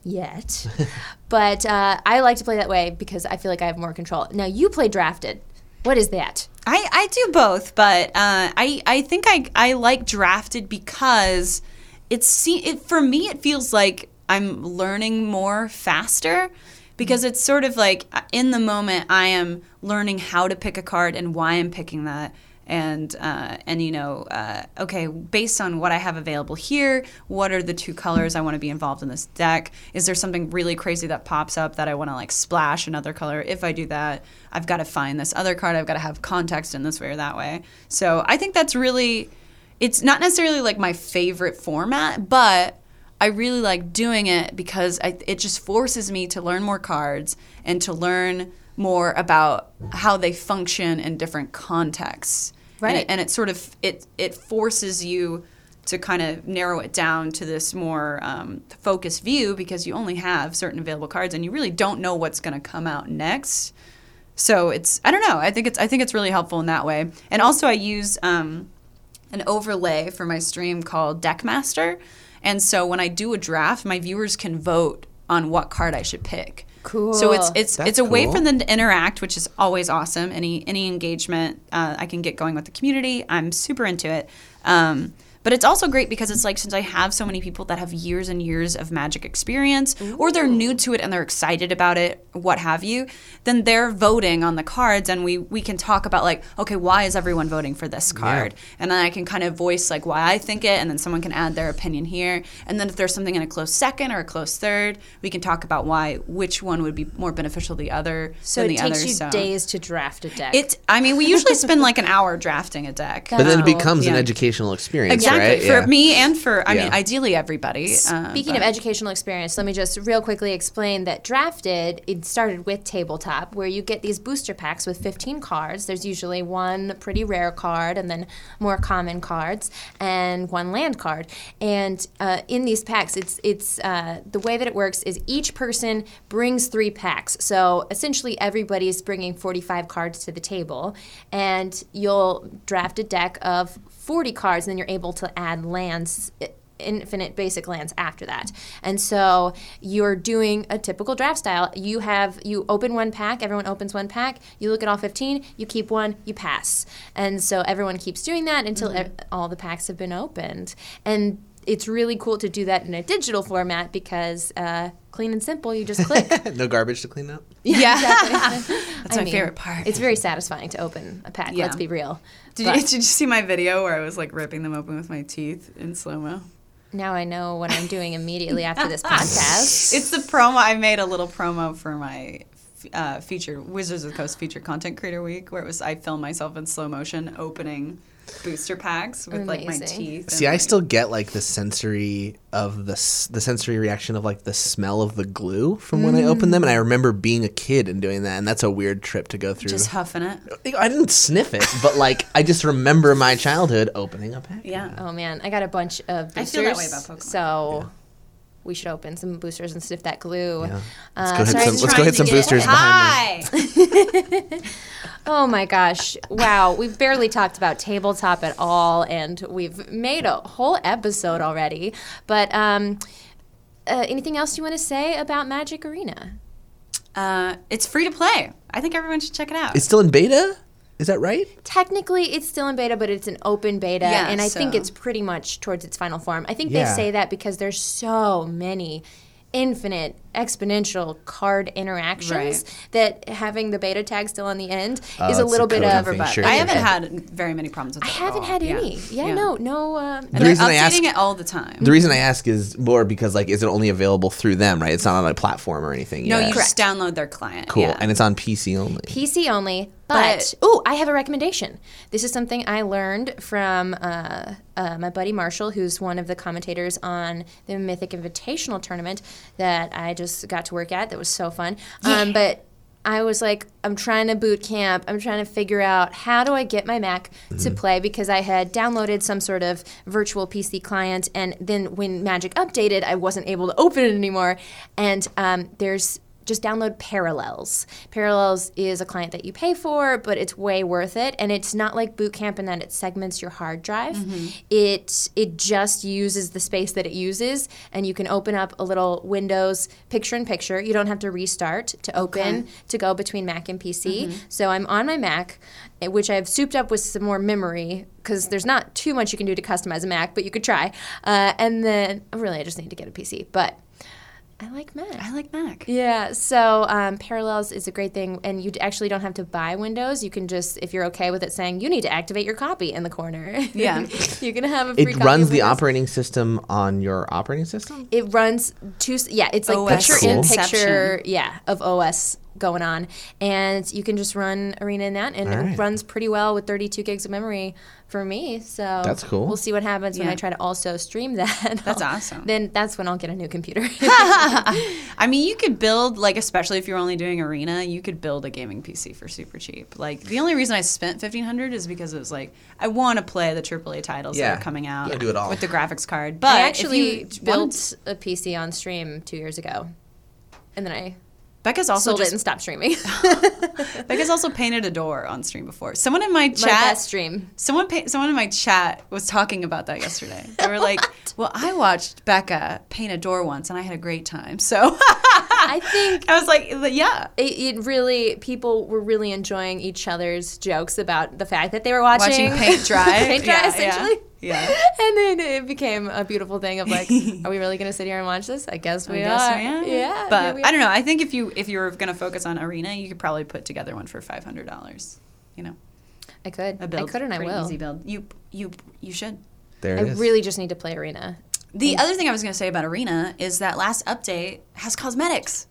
Yet. but uh, I like to play that way because I feel like I have more control. Now, you play drafted. What is that? I, I do both, but uh, I I think I I like drafted because it's see it for me it feels like I'm learning more faster because it's sort of like uh, in the moment I am learning how to pick a card and why I'm picking that. And uh, and you know uh, okay based on what I have available here what are the two colors I want to be involved in this deck? Is there something really crazy that pops up that I want to like splash another color? If I do that I've got to find this other card. I've got to have context in this way or that way. So I think that's really it's not necessarily like my favorite format but I really like doing it because I, it just forces me to learn more cards and to learn more about how they function in different contexts. And Right. it, and it sort of it it forces you to kind of narrow it down to this more um, focused view because you only have certain available cards and you really don't know what's going to come out next. So it's I don't know. I think it's I think it's really helpful in that way. And also I use um, an overlay for my stream called Deckmaster. And so when I do a draft, my viewers can vote on what card I should pick. Cool. So it's it's That's it's a way for them to interact, which is always awesome. Any any engagement uh, I can get going with the community, I'm super into it. Um, but it's also great because it's like since I have so many people that have years and years of magic experience, or they're new to it and they're excited about it, what have you, then they're voting on the cards, and we we can talk about like, okay, why is everyone voting for this card? And then I can kind of voice like why I think it, and then someone can add their opinion here. And then if there's something in a close second or a close third, we can talk about why which one would be more beneficial to the other so than it the takes other. you so. days to draft a deck. It. I mean, we usually spend like an hour drafting a deck. But then it becomes an educational experience, Exactly right? for Yeah. me and for I mean ideally everybody. Uh, Speaking of educational experience, let me just real quickly explain that Drafted, it started with Tabletop, where you get these booster packs with 15 cards. There's usually one pretty rare card and then more common cards and one land card. And uh, in these packs, it's, it's uh, the way that it works is each person brings three packs. So essentially, everybody's bringing 45 cards to the table, and you'll draft a deck of 40 cards, and then you're able to add lands infinite basic lands after that. And so you're doing a typical draft style. You have you open one pack, everyone opens one pack, you look at all 15, you keep one, you pass. And so everyone keeps doing that until Mm-hmm. ev- all the packs have been opened. And it's really cool to do that in a digital format because uh, clean and simple, you just click. no garbage to clean up. Yeah. That's my favorite part. It's very satisfying to open a pack. Yeah. Let's be real. Did But you, did you see my video where I was like ripping them open with my teeth in slow mo? now I know what I'm doing immediately after this podcast. It's the promo. I made a little promo for my uh, feature Wizards of the Coast feature content creator week, where it was I filmed myself in slow motion opening booster packs with like my teeth. See, and, I like- still get like the sensory of the the sensory reaction of like the smell of the glue from when I open them, and I remember being a kid and doing that, and that's a weird trip to go through. just huffing it. I didn't sniff it, but like I just remember my childhood opening a pack. Yeah. oh man, I got a bunch of boosters. I feel that way about Pokemon. So we should open some boosters and sniff that glue. Yeah. Uh, Let's go hit sorry, some- I'm let's go hit some boosters behind Hi. Oh my gosh. Wow. We've barely talked about tabletop at all, and we've made a whole episode already. But um, uh, anything else you want to say about Magic Arena? uh, it's free to play. I think everyone should check it out. It's still in beta. Is that right? Technically, it's still in beta, but it's an open beta, Yeah, and I think it's pretty much towards its final form. I think Yeah. they say that because there's so many infinite exponential card interactions Right. that having the beta tag still on the end Oh, is a little a bit of thing, but sure, I haven't had very many problems with that. I it. at haven't all. had Yeah. any. Yeah, no, no. Um, And The they're reason I updating ask- it all the time. The reason I ask is more because like, is it only available through them? Right? It's not on a platform or anything. no, yet. you just download their client. cool, Yeah. and it's on PC only. PC only. But- But, oh, I have a recommendation. This is something I learned from uh, uh, my buddy Marshall, who's one of the commentators on the Mythic Invitational tournament that I just got to work at. That was so fun. Um, but I was like, I'm trying to boot camp. I'm trying to figure out how do I get my Mac to play because I had downloaded some sort of virtual PC client, and then when Magic updated, I wasn't able to open it anymore. And um, there's just download Parallels. Parallels is a client that you pay for, but it's way worth it, and it's not like Boot Camp in that it segments your hard drive. It it just uses the space that it uses, and you can open up a little Windows picture in picture. You don't have to restart to open to go between Mac and PC. So I'm on my Mac, eh, which I've souped up with some more memory because there's not too much you can do to customize a Mac, but you could try. Uh, and then really, I just need to get a PC, but. I like Mac. I like Mac. Yeah, so um, Parallels is a great thing, and you actually don't have to buy Windows. You can just, if you're okay with it, saying you need to activate your copy in the corner. Yeah. you can have a free It copy runs of the operating system on your operating system. It runs two. Yeah, it's like OS picture in Inception. picture. Yeah, of OS going on, and you can just run Arena in that, and All it runs pretty well with 32 gigs of memory for me. So That's cool. We'll see what happens when I try to also stream that. That's awesome. Then that's when I'll get a new computer. I mean, you could build like, especially if you're only doing arena, you could build a gaming PC for super cheap. Like the only reason I spent fifteen hundred is because it was like I want to play the AAA titles Yeah. that are coming out. Yeah, do it all. with the graphics card. But I if actually you built wanted- a PC on stream two years ago, and then I Becca's also sold it just and stopped streaming. Becca's also painted a door on stream before. Someone in my My chat, best stream. someone pa- someone in my chat was talking about that yesterday. They were like, "Well, I watched Becca paint a door once, and I had a great time." So I think I was like, "Yeah." it, it really people were really enjoying each other's jokes about the fact that they were watching, Watching paint dry. paint dry Yeah, yeah, essentially. yeah. And then it became a beautiful thing of like, are we really going to sit here and watch this? I guess we I guess are. we am. Yeah, but we I don't know. I think if you if you were gonna focus on arena, you could probably put together one for five hundred dollars. You know, I could. a build. I could and I will. Easy build. You you you should. There I it is. really just need to play Arena. The other thing I was gonna say about arena is that last update has cosmetics.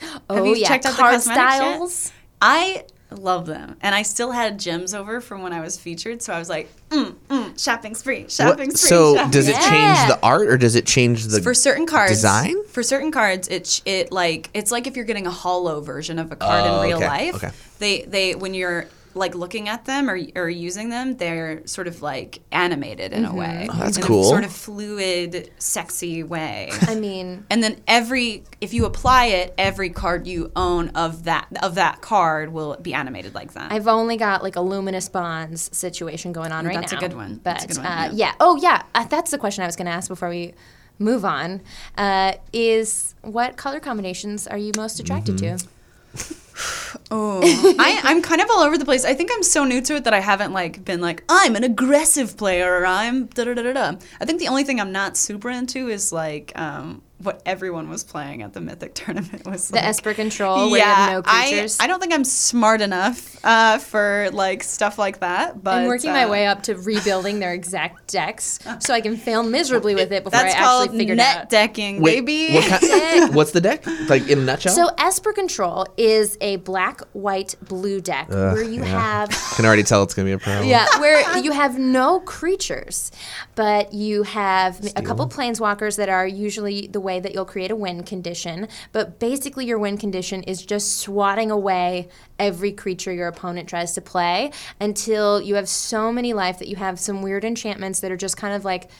Oh you yeah, checked out the card yet? styles. I love them, and I still had gems over from when I was featured, so I was like, mm, mm, shopping's free, What- shopping's free. so shopping's does it. Yeah. change the art or does it change the for certain cards design? for certain cards it it like it's like if you're getting a hollow version of a card Oh, in real okay, life okay. they they when you're like looking at them or, or using them, they're sort of like animated in a way. Oh, that's in cool. A sort of fluid, sexy way. I mean, and then every if you apply it, every card you own of that of that card will be animated like that. I've only got like a luminous bonds situation going on right now. That's a now. good one. But That's a good one, uh, yeah. yeah. Oh yeah. Uh, that's the question I was going to ask before we move on. Uh, is what color combinations are you most attracted Mm-hmm. to? Oh, I, I'm kind of all over the place. I think I'm so new to it that I haven't like been like I'm an aggressive player or I'm da da da da. I think the only thing I'm not super into is like um, what everyone was playing at the Mythic tournament was The like, Esper control where you have no creatures. I, I don't think I'm smart enough uh, for like stuff like that. But I'm working my uh, way up to rebuilding their exact decks so I can fail miserably with it before That's I actually figure it net out. decking, Wait, baby. what kind, what's the deck? Like in a nutshell? So Esper Control is a black, white, blue deck where you have can already tell it's gonna be a problem. yeah, where you have no creatures, but you have a couple planeswalkers that are usually the way that you'll create a win condition. But basically, your win condition is just swatting away every creature your opponent tries to play until you have so many life that you have some weird enchantments that are just kind of like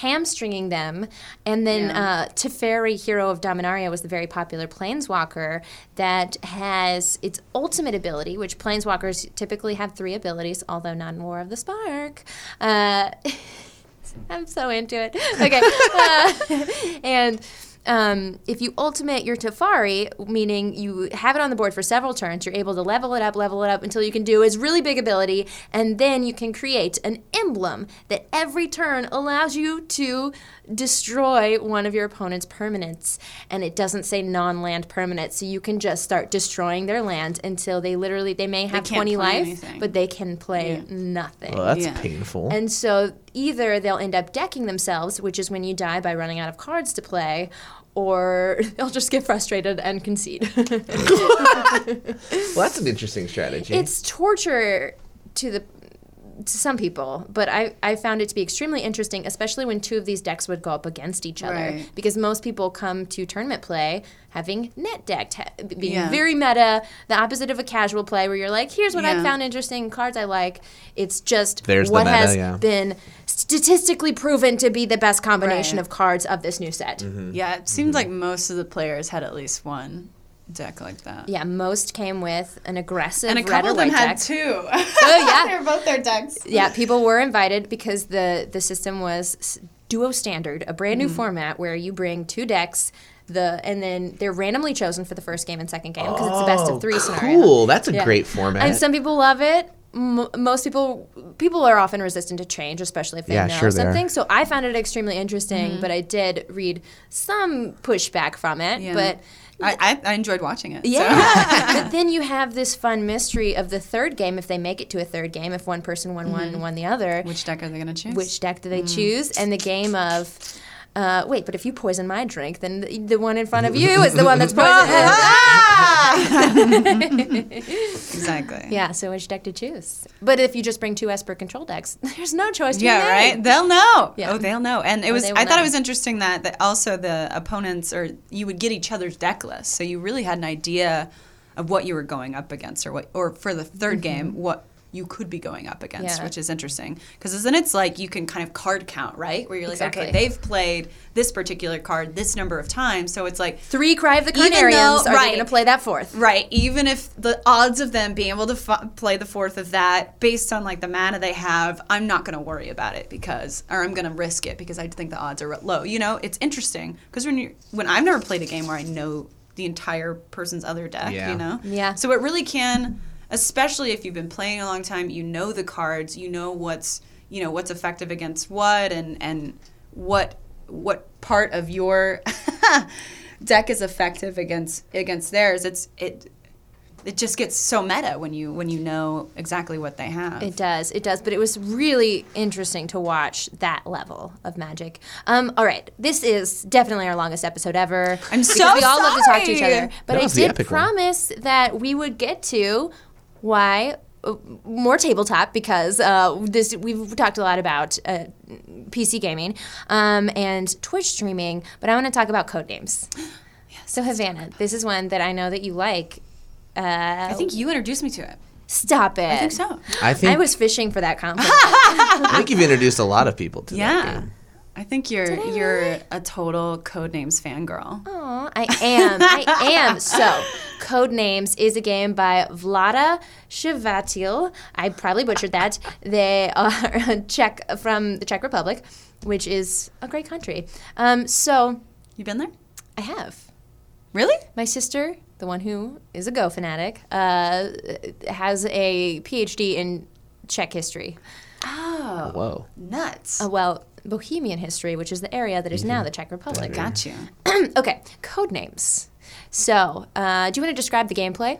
hamstringing them. And then uh, Teferi, Hero of Dominaria, was the very popular planeswalker that has its ultimate ability, which planeswalkers typically have three abilities, although not in War of the Spark. Uh, I'm so into it. Okay. Uh, and um, if you ultimate your Teferi, meaning you have it on the board for several turns, you're able to level it up, level it up until you can do its really big ability, and then you can create an emblem that every turn allows you to destroy one of your opponent's permanents. And it doesn't say non-land permanent, so you can just start destroying their land until they literally they may have can't 20 play life, anything. but they can play nothing. Well, that's Yeah. painful. And so either they'll end up decking themselves, which is when you die by running out of cards to play, or they'll just get frustrated and concede. well, that's an interesting strategy. it's torture to the to some people, but I, I found it to be extremely interesting, especially when two of these decks would go up against each other. Right. Because most people come to tournament play having net decked, ha- being Yeah. very meta, the opposite of a casual play where you're like, here's what I found interesting, cards I like. It's just There's what meta, has yeah. been statistically proven to be the best combination Right. of cards of this new set. Mm-hmm. yeah, it seemed like most of the players had at least one deck like that. Yeah, most came with an aggressive And a red couple or of them had deck. two. Oh yeah, they were both their decks. yeah, people were invited because the the system was duo standard, a brand Mm. new format where you bring two decks, the and then they're randomly chosen for the first game and second game because it's the best Oh, of three scenario. Cool. That's a Yeah. great format. And some people love it. M- most people people are often resistant to change, especially if they Yeah, know sure they something. So I found it extremely interesting, but I did read some pushback from it. Yeah. But I, I, I enjoyed watching it. so. yeah. but then you have this fun mystery of the third game if they make it to a third game, if one person won one and won mm-hmm. the other, Which deck are they going to choose? which deck do they mm. choose? And the game of. Uh, wait, but if you poison my drink, then the, the one in front of you is the one that's poisoned. exactly. yeah, so which deck to choose? But if you just bring two Esper control decks, there's no choice to be Yeah, made. right. They'll know. Yeah. Oh, they'll know. And it was. I thought know. it was interesting that that also the opponents or you would get each other's deck lists, so you really had an idea of what you were going up against, or what, or for the 3rd game, what you could be going up against. Yeah. which is interesting. Because then it's like you can kind of card count, right? Where you're like, Exactly. okay, they've played this particular card this number of times, so it's like Three Cry of the Even Carnariums. though- are right. going to play that fourth? Right. Even if the odds of them being able to f- play the fourth of that based on like the mana they have, I'm not going to worry about it because, or I'm going to risk it because I think the odds are low. You know, it's interesting because when you when I've never played a game where I know the entire person's other deck, Yeah. you know, Yeah. So it really can, especially if you've been playing a long time, you know the cards, you know what's you know what's effective against what, and and what what part of your deck is effective against against theirs. It's it it just gets so meta when you when you know exactly what they have. It does, it does. But it was really interesting to watch that level of magic. Um, all right, this is definitely our longest episode ever. I'm because so we all love to talk to each other. But I did epic one. promise that we would get to why uh, more tabletop because uh, this we've talked a lot about uh, PC gaming um, and Twitch streaming, but I want to talk about Codenames. So Havana, this is one that I know that you like. Uh, I think you introduced me to it. Stop it. I think so. I think I was fishing for that compliment. I think you've introduced a lot of people to that Yeah. game. I think you're you're a total Codenames fangirl. Aw, I am. I am. So, Codenames is a game by Vlada Shivatil. I probably butchered that. They are Czech from the Czech Republic, which is a great country. Um, so, You been there? I have. Really? My sister, the one who is a Go fanatic, uh, has a PhD in Czech history. Oh, Whoa. nuts. Uh, well, Bohemian history, which is the area that is now the Czech Republic. Got you. okay, Codenames. So, uh, do you want to describe the gameplay?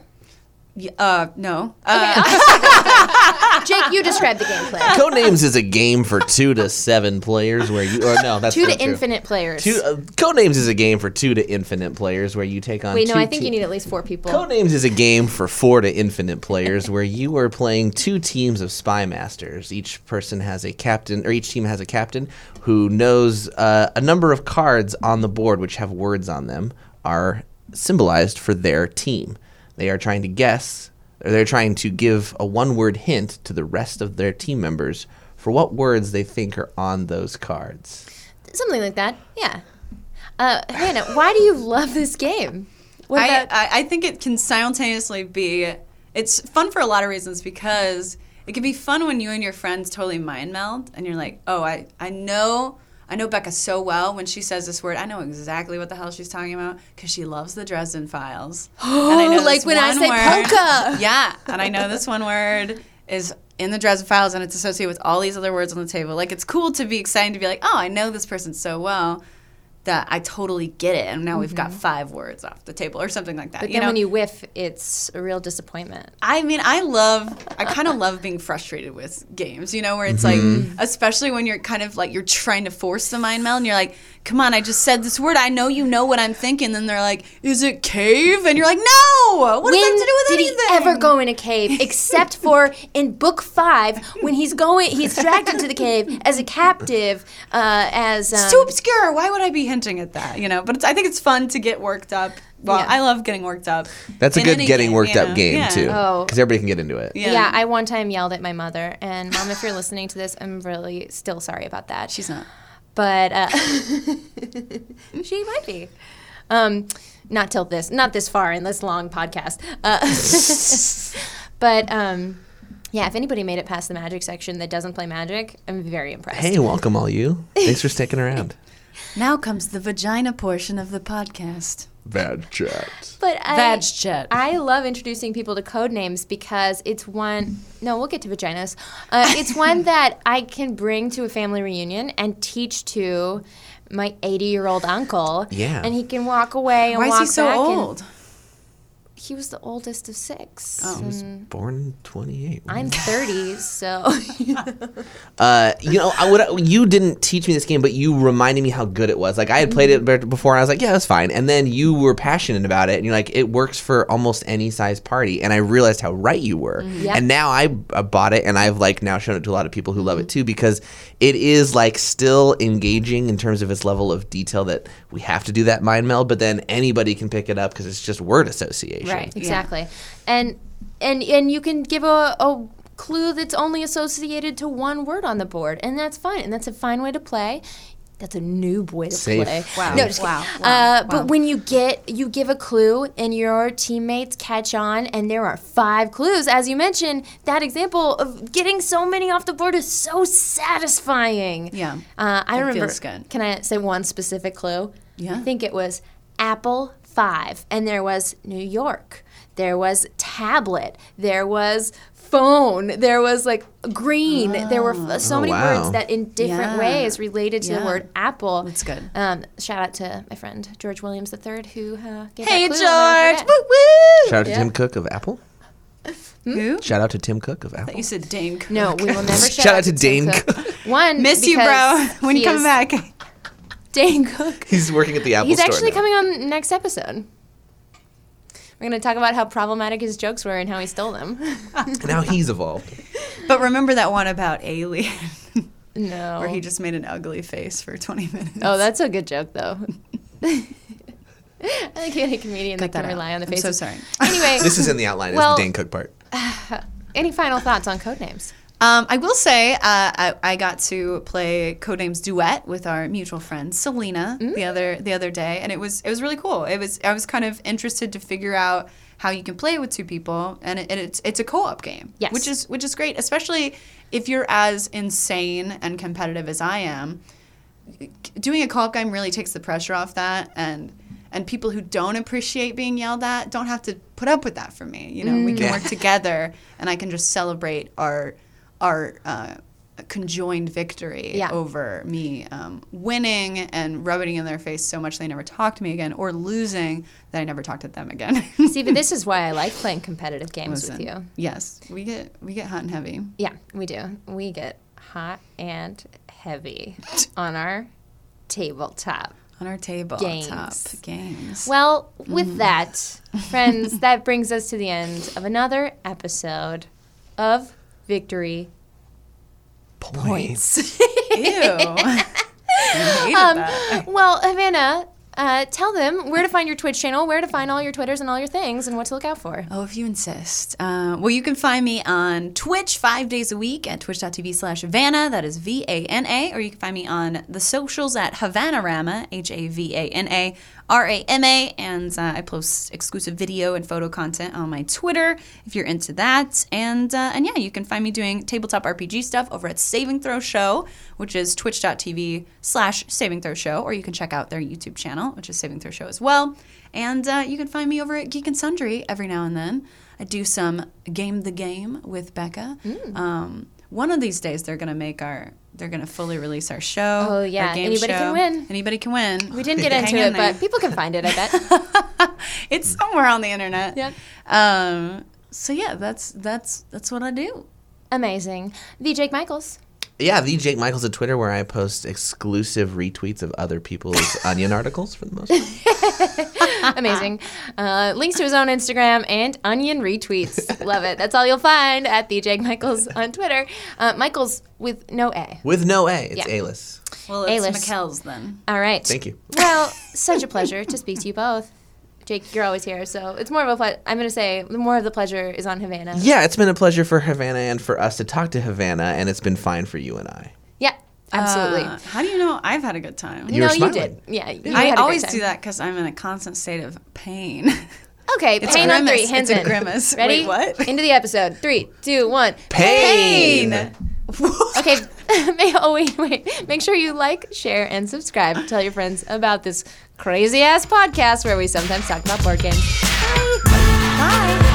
Y- Uh, no. Uh, Jake, you describe the gameplay. Codenames is a game for two to seven players where you, or no, that's Two to true. infinite players. Two, uh, Codenames is a game for two to infinite players where you take on. Wait, no, I think you need at least four people. Codenames is a game for four to infinite players where you are playing two teams of spy masters. Each person has a captain, or each team has a captain who knows uh, a number of cards on the board which have words on them are symbolized for their team. They are trying to guess, or they're trying to give a one word hint to the rest of their team members for what words they think are on those cards. Something like that. Yeah. Uh, Hannah, why do you love this game? What about? I, I think it can simultaneously be it's fun for a lot of reasons because it can be fun when you and your friends totally mind meld and you're like oh i i know i know becca so well when she says this word. I know exactly what the hell she's talking about because she loves the dresden files. And I know like when I say word- polka. yeah and i know this one word is in the dresden files and it's associated with all these other words on the table. Like it's cool to be excited to be like oh i know this person so well that I totally get it, and now we've got five words off the table, or something like that. but you then know? when you whiff, it's a real disappointment. I mean, I love, I kind of love being frustrated with games, you know, where it's Mm-hmm. like, especially when you're kind of like, you're trying to force the mind meld and you're like, come on, I just said this word. I know you know what I'm thinking. Then they're like, is it cave? And you're like, no, what does when that have to do with did anything? he ever go in a cave except for in book five when he's going he's dragged into the cave as a captive uh, as um, It's too obscure. Why would I be hinting at that? You know, but it's, I think it's fun to get worked up. Well, Yeah. I love getting worked up. That's a good getting game, worked you up game Yeah. too, Oh. because everybody can get into it. Yeah. yeah. I one time yelled at my mother, and mom, if you're listening to this, I'm really still sorry about that. She's not. But uh, she might be. Um, not till this, not this far in this long podcast. Uh, but um, yeah, if anybody made it past the magic section that doesn't play magic, I'm very impressed. Hey, welcome all you. Thanks for sticking around. Now comes the vagina portion of the podcast. Bad chat. But I, Vag chat. I love introducing people to Codenames because it's one. No, we'll get to vaginas. Uh, it's one that I can bring to a family reunion and teach to my 80 year old uncle. Yeah. And he can walk away and Why walk is he so back and- old? He was the oldest of six. Oh. I was born 28. I'm 30, so Uh, you know, I would. You didn't teach me this game, but you reminded me how good it was. Like I had played Mm-hmm. it before, and I was like, "Yeah, that's fine." And then you were passionate about it, and you're like, "It works for almost any size party." And I realized how right you were. Mm-hmm. Yep. And now I, I bought it, and I've like now shown it to a lot of people who Mm-hmm. love it too because it is like still engaging in terms of its level of detail that we have to do that mind meld, but then anybody can pick it up because it's just word association. Right, exactly. And and and you can give a, a clue that's only associated to one word on the board, and that's fine. And that's a fine way to play. That's a noob way to Safe. play. Wow. No, just Wow. kidding. Wow. Uh, Wow. But when you get you give a clue and your teammates catch on, and there are five clues, as you mentioned, that example of getting so many off the board is so satisfying. Yeah. Uh, I It remember. feels good. Can I say one specific clue? Yeah. I think it was Apple Five, and there was New York. There was tablet. There was phone. There was like green. There were f- so Oh, many wow. words that in different Yeah. ways related to the word apple. That's good. Um, shout out to my friend George Williams III, who uh, gave Hey, that clue. George! Woo woo! Shout out to Yeah. Tim Cook of Apple. Who? Shout out to Tim Cook of Apple. You said Dane. Cook. No, we will never shout, Shout out to Tim Dane Cook. One, Miss you, bro. When you he come is back. Dane Cook. He's working at the Apple Store. He's store. actually now. coming on next episode. We're going to talk about how problematic his jokes were and how he stole them. Now he's evolved. But remember that one about Alien, no. where he just made an ugly face for 20 minutes. oh, that's a good joke, though. I think any comedian Cut that can that out. rely on the I'm face. so sorry. Anyway, This is in the outline. Well- is the Dane Cook part. any final thoughts on Codenames? Um, I will say uh, I, I got to play Codenames Duet with our mutual friend Selena the other the other day, and it was it was really cool. It was I was kind of interested to figure out how you can play it with two people, and, it, and it's it's a co-op game, Yes. which is which is great, especially if you're as insane and competitive as I am. Doing a co-op game really takes the pressure off that, and and people who don't appreciate being yelled at don't have to put up with that from me. You know, we can Yeah. work together, and I can just celebrate our our uh, conjoined victory Yeah. over me um, winning and rubbing it in their face so much they never talk to me again, or losing that I never talk to them again. See, but this is why I like playing competitive games Listen, with you. Yes, we get we get hot and heavy. Yeah, we do. We get hot and heavy on our tabletop. On our table, Games. top games. Well, with that, friends, that brings us to the end of another episode of Victory Points. Ew. Um, well, Havana, uh, tell them where to find your Twitch channel, where to find all your Twitters and all your things, and what to look out for. Oh, if you insist. Uh, well, you can find me on Twitch five days a week at twitch.tv slash Havana. That is V A N A. Or you can find me on the socials at Havanarama, H A V A N A R A M A. And uh, I post exclusive video and photo content on my Twitter if you're into that. And, uh, and yeah, you can find me doing tabletop RPG stuff over at Saving Throw Show, which is twitch.tv slash Saving Throw Show. Or you can check out their YouTube channel, which is Saving Throw Show as well. And uh, you can find me over at Geek and Sundry every now and then. I do some game the game with Becca. Mm. Um, one of these days, they're gonna make our. They're gonna fully release our show. Oh, yeah. Anybody can win. Anybody can win. We didn't get into in it, but people can find it, I bet. it's somewhere on the internet. Yeah. Um, so yeah, that's that's that's what I do. Amazing. The Jake Michaels. Yeah, the Jake Michaels at Twitter, where I post exclusive retweets of other people's onion articles for the most part. Amazing. Uh, links to his own Instagram and onion retweets. Love it. That's all you'll find at the Jake Michaels on Twitter. Uh, Michaels with no A. With no A, it's Yeah. A-list. Well, it's A-list. McKell's then. All right. Thank you. Well, such a pleasure to speak to you both. Jake, you're always here, so it's more of a pleasure. I'm going to say the more of the pleasure is on Havana. Yeah, it's been a pleasure for Havana and for us to talk to Havana, and it's been fine for you and I. Yeah, absolutely. Uh, how do you know I've had a good time? You were no, you did. Yeah, you I had a great always time. do that because I'm in a constant state of pain. Okay, It's pain on three, hands It's a in. grimace. Ready? Wait, what? Into the episode. Three, two, one. Pain! Okay. May, oh wait, wait. Make sure you like, share, and subscribe. Tell your friends about this crazy ass podcast where we sometimes talk about board games. Bye. Bye.